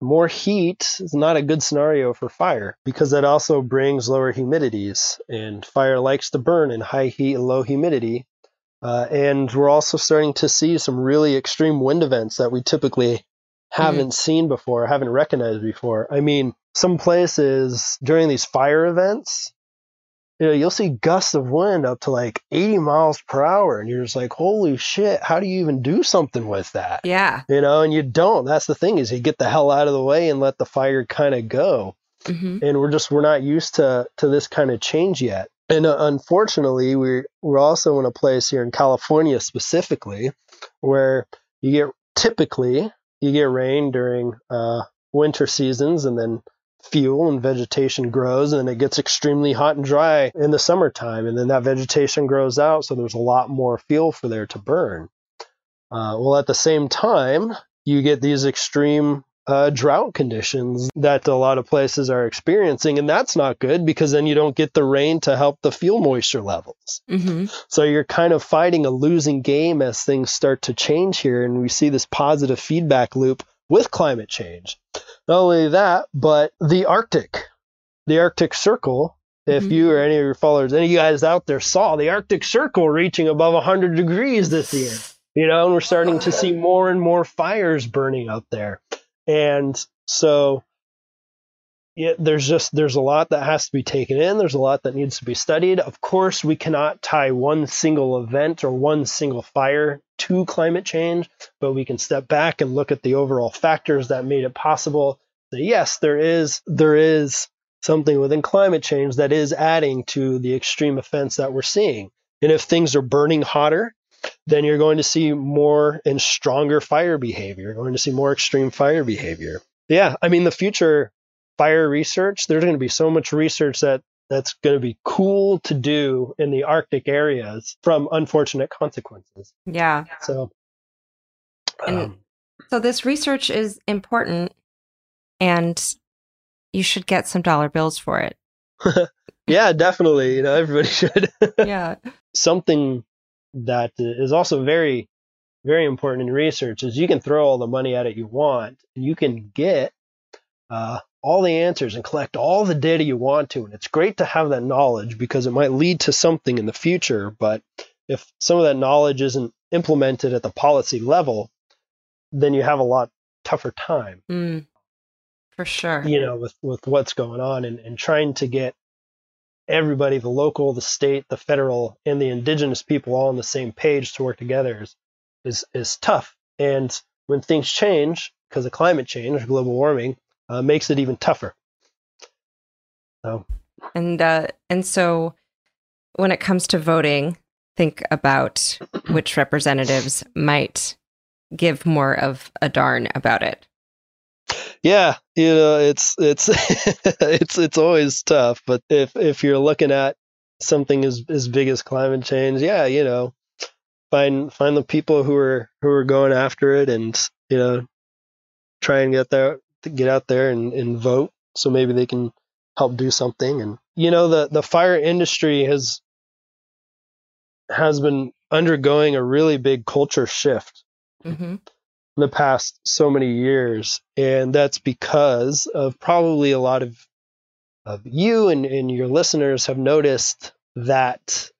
more heat is not a good scenario for fire because that also brings lower humidities. And fire likes to burn in high heat and low humidity. Uh, and we're also starting to see some really extreme wind events that we typically haven't seen before, haven't recognized before. I mean, some places during these fire events, you know, you'll see gusts of wind up to like 80 miles per hour, and you're just like, holy shit, how do you even do something with that?
Yeah.
You know, and you don't. That's the thing is you get the hell out of the way and let the fire kind of go.
hmm
And we're just we're not used to to this kind of change yet. And uh, unfortunately, we're we're also in a place here in California specifically where you get typically you get rain during uh, winter seasons, and then fuel and vegetation grows, and it gets extremely hot and dry in the summertime, and then that vegetation grows out, so there's a lot more fuel for there to burn. Uh, well, at the same time, you get these extreme uh, drought conditions that a lot of places are experiencing, and that's not good because then you don't get the rain to help the fuel moisture levels.
hmm
So you're kind of fighting a losing game as things start to change here, and we see this positive feedback loop with climate change. Not only that, but the Arctic, the Arctic Circle. If
Mhm.
you or any of your followers, any of you guys out there saw the Arctic Circle reaching above 100 degrees this year, you know, and we're starting to see more and more fires burning out there. And so yeah, there's just there's a lot that has to be taken in. There's a lot that needs to be studied. Of course, we cannot tie one single event or one single fire to climate change, but we can step back and look at the overall factors that made it possible. So yes, there is there is something within climate change that is adding to the extreme events that we're seeing. And if things are burning hotter, then you're going to see more and stronger fire behavior. You're going to see more extreme fire behavior. Yeah, I mean the future fire research, there's going to be so much research that that's going to be cool to do in the Arctic areas from unfortunate consequences.
Yeah.
So,
And-
um,
So this research is important and you should get some dollar bills for it.
yeah, definitely. You know, everybody should.
Yeah.
Something that is also very, very important in research is you can throw all the money at it you want, and you can get uh, all the answers and collect all the data you want to. And it's great to have that knowledge because it might lead to something in the future. But if some of that knowledge isn't implemented at the policy level, then you have a lot tougher time
Mm, for sure.
you know, with, with what's going on and, and trying to get everybody, the local, the state, the federal, and the indigenous people all on the same page to work together is is, is tough. And when things change because of climate change, global warming, uh, makes it even tougher. So
And uh, and so when it comes to voting, think about which representatives might give more of a darn about it.
Yeah, you know, it's it's it's it's always tough. But if if you're looking at something as as big as climate change, yeah, you know, find find the people who are who are going after it, and you know, try and get there get out there and, and vote, so maybe they can help do something. And you know, the the fire industry has has been undergoing a really big culture shift
hmm
in the past so many years. And that's because of probably a lot of, of you and, and your listeners have noticed that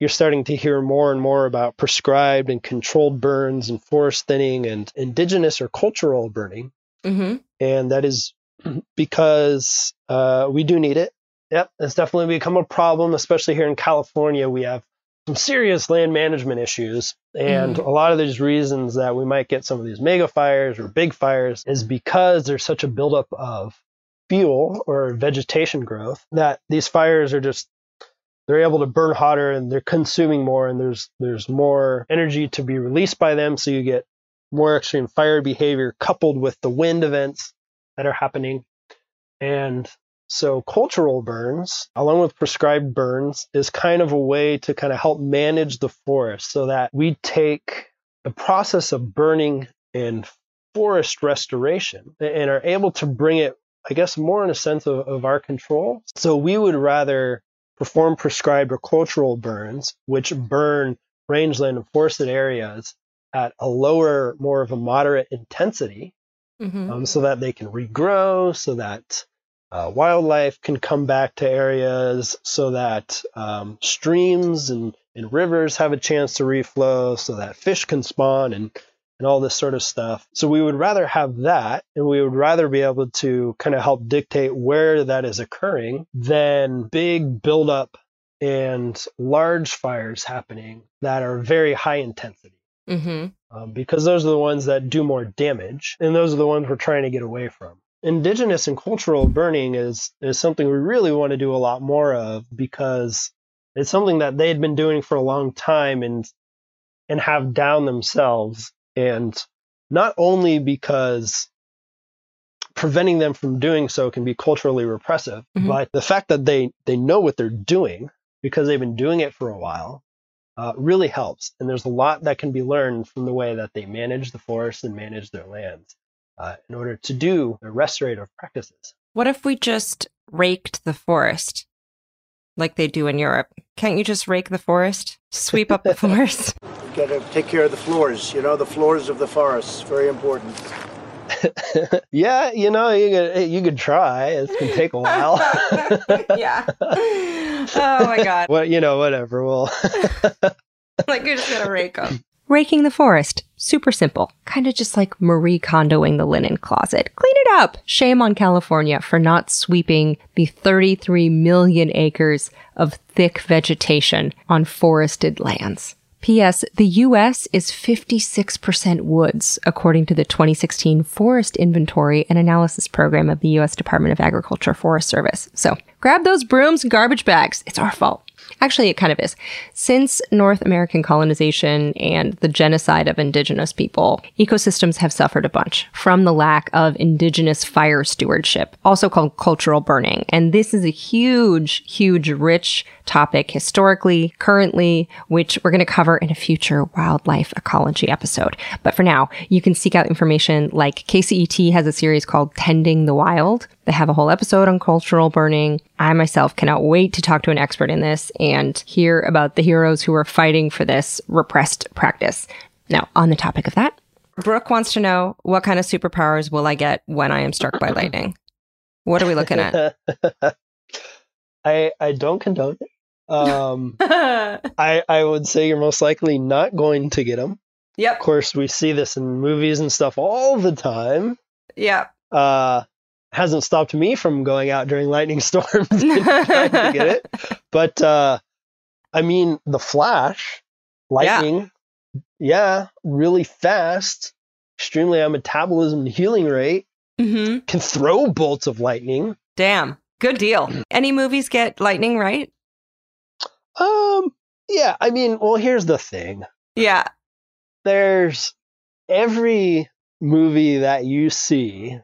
you're starting to hear more and more about prescribed and controlled burns and forest thinning and indigenous or cultural burning.
hmm
And that is because uh, we do need it. Yep, it's definitely become a problem, especially here in California. We have some serious land management issues. And mm-hmm. a lot of these reasons that we might get some of these mega fires or big fires is because there's such a buildup of fuel or vegetation growth that these fires are just they're able to burn hotter and they're consuming more and there's there's more energy to be released by them so you get more extreme fire behavior coupled with the wind events that are happening and so cultural burns, along with prescribed burns, is kind of a way to kind of help manage the forest so that we take the process of burning and forest restoration and are able to bring it, I guess, more in a sense of, of our control. So we would rather perform prescribed or cultural burns, which burn rangeland and forested areas at a lower, more of a moderate intensity
hmm
um, so that they can regrow, so that uh, wildlife can come back to areas, so that um, streams and, and rivers have a chance to reflow, so that fish can spawn and, and all this sort of stuff. So we would rather have that, and we would rather be able to kind of help dictate where that is occurring than big buildup and large fires happening that are very high intensity
hmm
um, because those are the ones that do more damage, and those are the ones we're trying to get away from. Indigenous and cultural burning is is something we really want to do a lot more of because it's something that they had been doing for a long time and and have down themselves, and not only because preventing them from doing so can be culturally repressive,
Mhm.
but the fact that they they know what they're doing because they've been doing it for a while uh, really helps. And there's a lot that can be learned from the way that they manage the forest and manage their lands uh, in order to do their restorative practices.
What if we just raked the forest like they do in Europe? Can't you just rake the forest? Sweep up the forest?
Got to take care of the floors. You know, the floors of the forests. Very important.
yeah, you know, you could you could try. It can take a while.
yeah. Oh my god.
well, you know, whatever. Well,
Like you're just gonna rake them. Raking the forest. Super simple. Kind of just like Marie Kondoing the linen closet. Clean it up. Shame on California for not sweeping the 33 million acres of thick vegetation on forested lands. P.S. The U.S. is 56% woods, according to the 2016 Forest Inventory and Analysis Program of the U.S. Department of Agriculture Forest Service. So grab those brooms and garbage bags. It's our fault. Actually, it kind of is. Since North American colonization and the genocide of indigenous people, ecosystems have suffered a bunch from the lack of indigenous fire stewardship, also called cultural burning. And this is a huge, huge, rich topic historically, currently, which we're going to cover in a future wildlife ecology episode. But for now, you can seek out information like KCET has a series called Tending the Wild. They have a whole episode on cultural burning. I myself cannot wait to talk to an expert in this and hear about the heroes who are fighting for this repressed practice. Now, on the topic of that, Brooke wants to know what kind of superpowers will I get when I am struck by lightning? What are we looking at?
I I don't condone it. Um, I I would say you're most likely not going to get them.
Yep.
Of course, we see this in movies and stuff all the time.
Yeah.
Uh, hasn't stopped me from going out during lightning storms trying to get it. But uh, I mean, the Flash, lightning, yeah, really fast, extremely high metabolism and healing rate,
Mm-hmm.
can throw bolts of lightning.
Damn. Good deal. Any movies get lightning right?
Um, yeah, I mean, well, here's the thing.
Yeah.
There's every movie that you see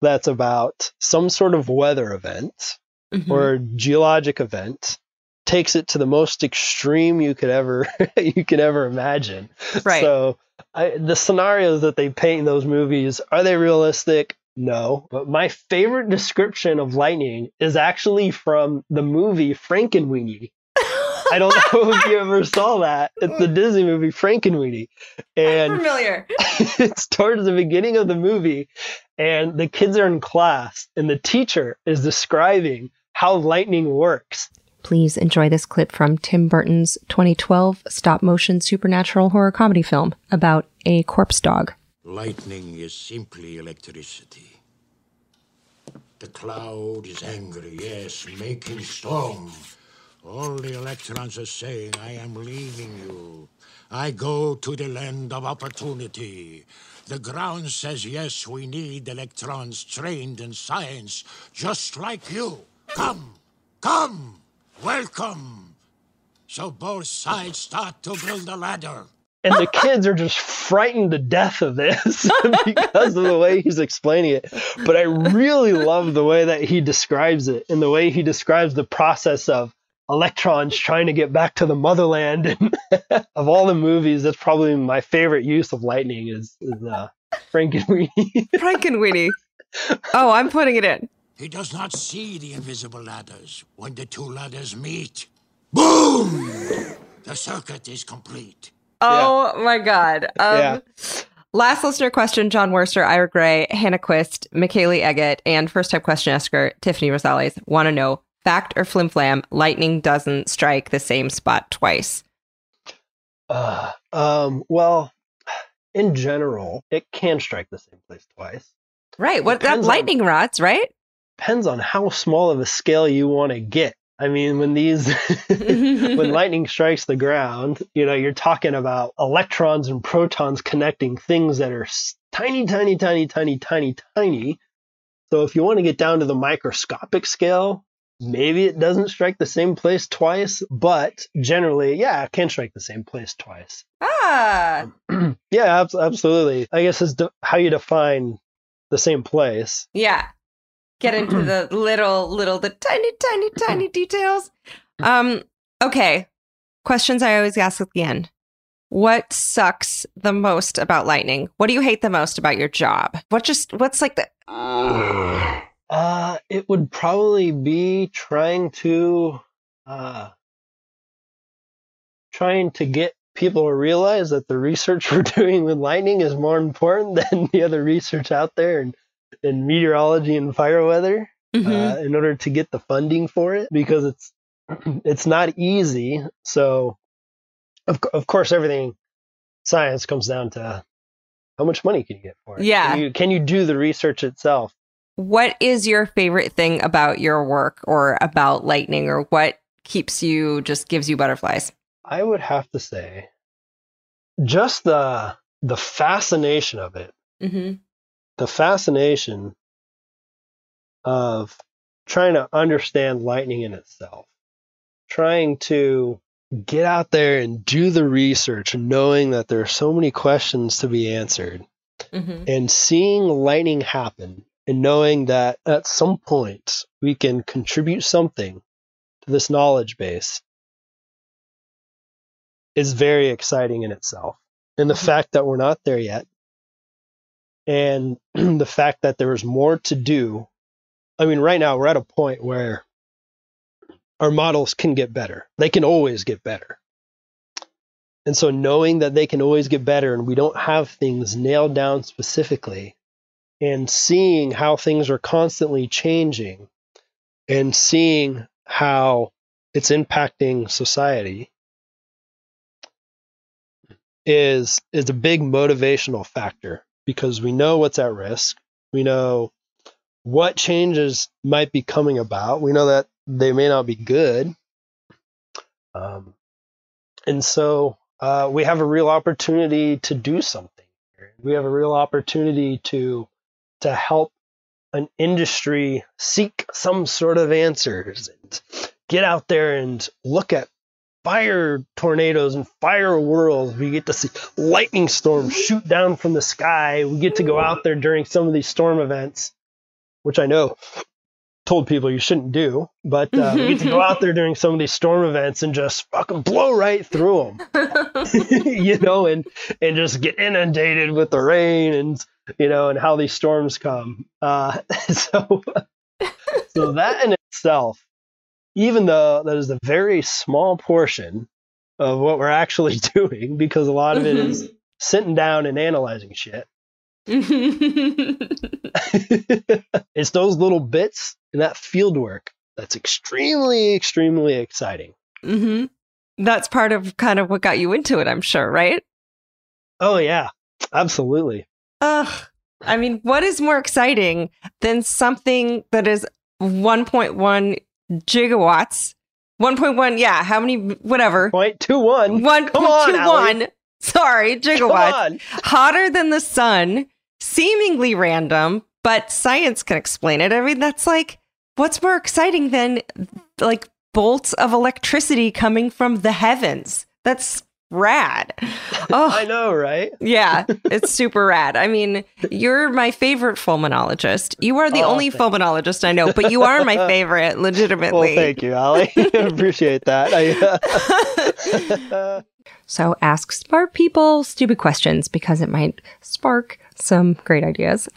that's about some sort of weather event
Mhm.
or geologic event takes it to the most extreme you could ever you could ever imagine.
Right.
So I, the scenarios that they paint in those movies are they realistic? No. But my favorite description of lightning is actually from the movie Frankenweenie. I don't know if you ever saw that. It's the Disney movie Frankenweenie, and
familiar.
it's towards the beginning of the movie, and the kids are in class, and the teacher is describing how lightning works.
Please enjoy this clip from Tim Burton's 2012 stop motion supernatural horror comedy film about a corpse dog.
Lightning is simply electricity. The cloud is angry, yes, making storm. All the electrons are saying, I am leaving you. I go to the land of opportunity. The ground says, yes, we need electrons trained in science, just like you. Come, come, welcome. So both sides start to build a ladder.
And the kids are just frightened to death of this because of the way he's explaining it. But I really love the way that he describes it and the way he describes the process of electrons trying to get back to the motherland. Of all the movies, that's probably my favorite use of lightning is, is uh, Frankenweenie.
Frankenweenie. Oh, I'm putting it in.
He does not see the invisible ladders. When the two ladders meet, boom! The circuit is complete.
Oh my God. Um,
Yeah.
Last listener question John Worster, Ira Gray, Hannah Quist, Michaeli Eggett, and first time question asker Tiffany Rosales want to know fact or flim flam, lightning doesn't strike the same spot twice.
Uh, um, well, in general, it can strike the same place twice.
Right. What that
Depends on-
lightning rods, right?
Depends on how small of a scale you want to get. I mean, when these, when lightning strikes the ground, you know, you're talking about electrons and protons connecting things that are tiny, tiny, tiny, tiny, tiny, tiny. So if you want to get down to the microscopic scale, maybe it doesn't strike the same place twice, but generally, yeah, it can strike the same place twice.
Ah.
yeah, abs- absolutely. I guess it's de- how you define the same place.
Yeah. Get into the little, little, the tiny, tiny, tiny details. Um, okay. Questions I always ask at the end. What sucks the most about lightning? What do you hate the most about your job? What just what's like the
Uh, it would probably be trying to, uh, trying to get people to realize that the research we're doing with lightning is more important than the other research out there in, in meteorology and fire weather.
Mhm.
uh, in order to get the funding for it because it's it's not easy. So, of of course, everything science comes down to how much money can you get for it?
Yeah.
Can you, can you do the research itself?
What is your favorite thing about your work or about lightning or what keeps you just gives you butterflies?
I would have to say just the the fascination of it.
Mm-hmm.
The fascination of trying to understand lightning in itself. Trying to get out there and do the research knowing that there are so many questions to be answered
Mm-hmm.
and seeing lightning happen and knowing that at some point we can contribute something to this knowledge base is very exciting in itself. And the mm-hmm. fact that we're not there yet and the fact that there is more to do. I mean, right now we're at a point where our models can get better. They can always get better. And so knowing that they can always get better and we don't have things nailed down specifically and seeing how things are constantly changing and seeing how it's impacting society is is a big motivational factor because we know what's at risk. We know what changes might be coming about. We know that they may not be good. Um, and so uh, we have a real opportunity to do something. We have a real opportunity to to help an industry seek some sort of answers and get out there and look at fire tornadoes and fire whirls. We get to see lightning storms shoot down from the sky. We get to go out there during some of these storm events, which I know told people you shouldn't do, but uh, we get to go out there during some of these storm events and just fucking blow right through them, you know, and and just get inundated with the rain and you know and how these storms come. Uh, so so that in itself, even though that is a very small portion of what we're actually doing, because a lot of it is sitting down and analyzing shit. it's those little bits and that field work that's extremely, extremely exciting.
hmm That's part of kind of what got you into it, I'm sure, right?
Oh, yeah, absolutely.
Ugh. I mean, what is more exciting than something that is 1.1 gigawatts? 1.1, yeah, how many, whatever.
Point two one. Come on, Alie.
1.21, sorry, gigawatts. Hotter than the sun, seemingly random, but science can explain it. I mean, that's like, what's more exciting than like bolts of electricity coming from the heavens? That's rad. Oh,
I know, right?
yeah, it's super rad. I mean, you're my favorite fulminologist. You are the
Oh,
only fulminologist I know, but you are my favorite,
Well,
legitimately.
thank you, Alie. Appreciate that. I, uh,
So ask smart people stupid questions because it might spark some great ideas.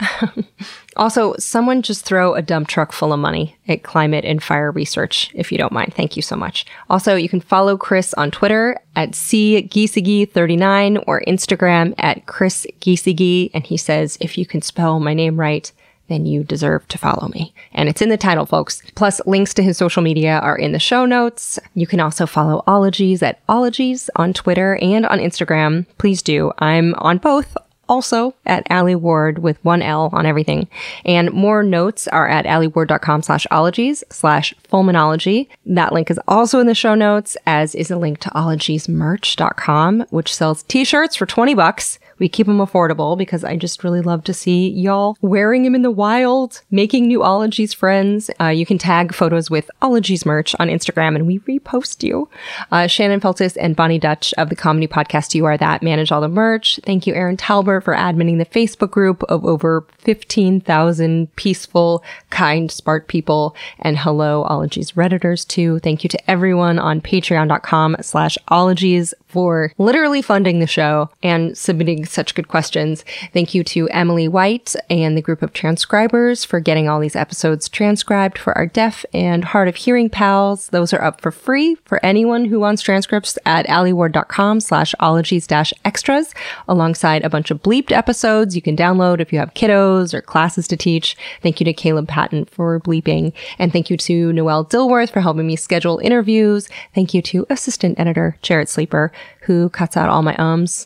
also, someone just throw a dump truck full of money at climate and fire research, if you don't mind. Thank you so much. Also, you can follow Chris on Twitter at cgiesige39 or Instagram at chrisgiesige, And he says, if you can spell my name right, then you deserve to follow me. And it's in the title, folks. Plus, links to his social media are in the show notes. You can also follow Ologies at Ologies on Twitter and on Instagram. Please do. I'm on both. Also at Alie Ward with one L on everything. And more notes are at alieward.com slash ologies slash fulminology. That link is also in the show notes, as is a link to ologiesmerch.com, which sells t-shirts for 20 bucks. We keep them affordable because I just really love to see y'all wearing them in the wild, making new Ologies friends. Uh, you can tag photos with Ologies merch on Instagram and we repost you. Uh, Shannon Feltus and Boni Dutch of the comedy podcast You Are That manage all the merch. Thank you, Erin Talbert, for adminning the Facebook group of over 15,000 peaceful, kind, smart people. And hello, Ologies Redditors too. Thank you to everyone on patreon.com slash ologies for literally funding the show and submitting such good questions. Thank you to Emily White and the group of transcribers for getting all these episodes transcribed for our deaf and hard of hearing pals. Those are up for free for anyone who wants transcripts at alieward.com slash ologies dash extras alongside a bunch of bleeped episodes you can download if you have kiddos or classes to teach. Thank you to Caleb Patton for bleeping. And thank you to Noelle Dilworth for helping me schedule interviews. Thank you to assistant editor Jarrett Sleeper who cuts out all my ums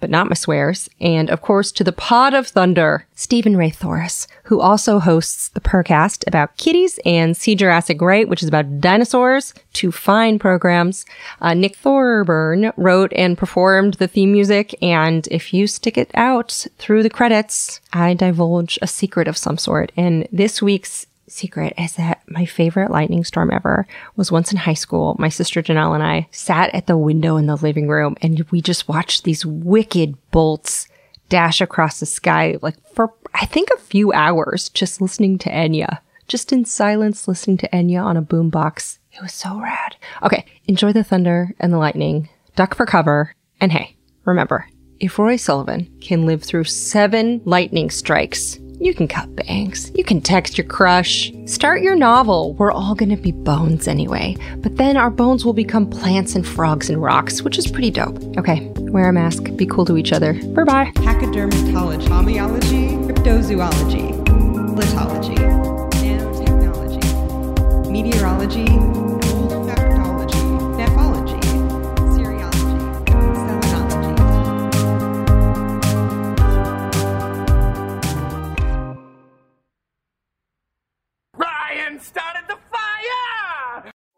but not my swears. And of course, to the Pod of Thunder, Steven Ray Morris, who also hosts the Purrcast about kitties and See Jurassic Right, which is about dinosaurs, two fine programs. Uh, Nick Thorburn wrote and performed the theme music. And if you stick it out through the credits, I divulge a secret of some sort. And this week's secret is that my favorite lightning storm ever was once in high school. My sister Janelle and I sat at the window in the living room and we just watched these wicked bolts dash across the sky, like for I think a few hours, just listening to Enya, just in silence, listening to Enya on a boombox. It was so rad. Okay, enjoy the thunder and the lightning, duck for cover, and hey, remember, if Roy Sullivan can live through seven lightning strikes, you can cut bangs. You can text your crush. Start your novel. We're all gonna be bones anyway. But then our bones will become plants and frogs and rocks, which is pretty dope. Okay, wear a mask. Be cool to each other. Bye bye.
Pachydermatology, homeology, cryptozoology, lithology, nanotechnology, meteorology,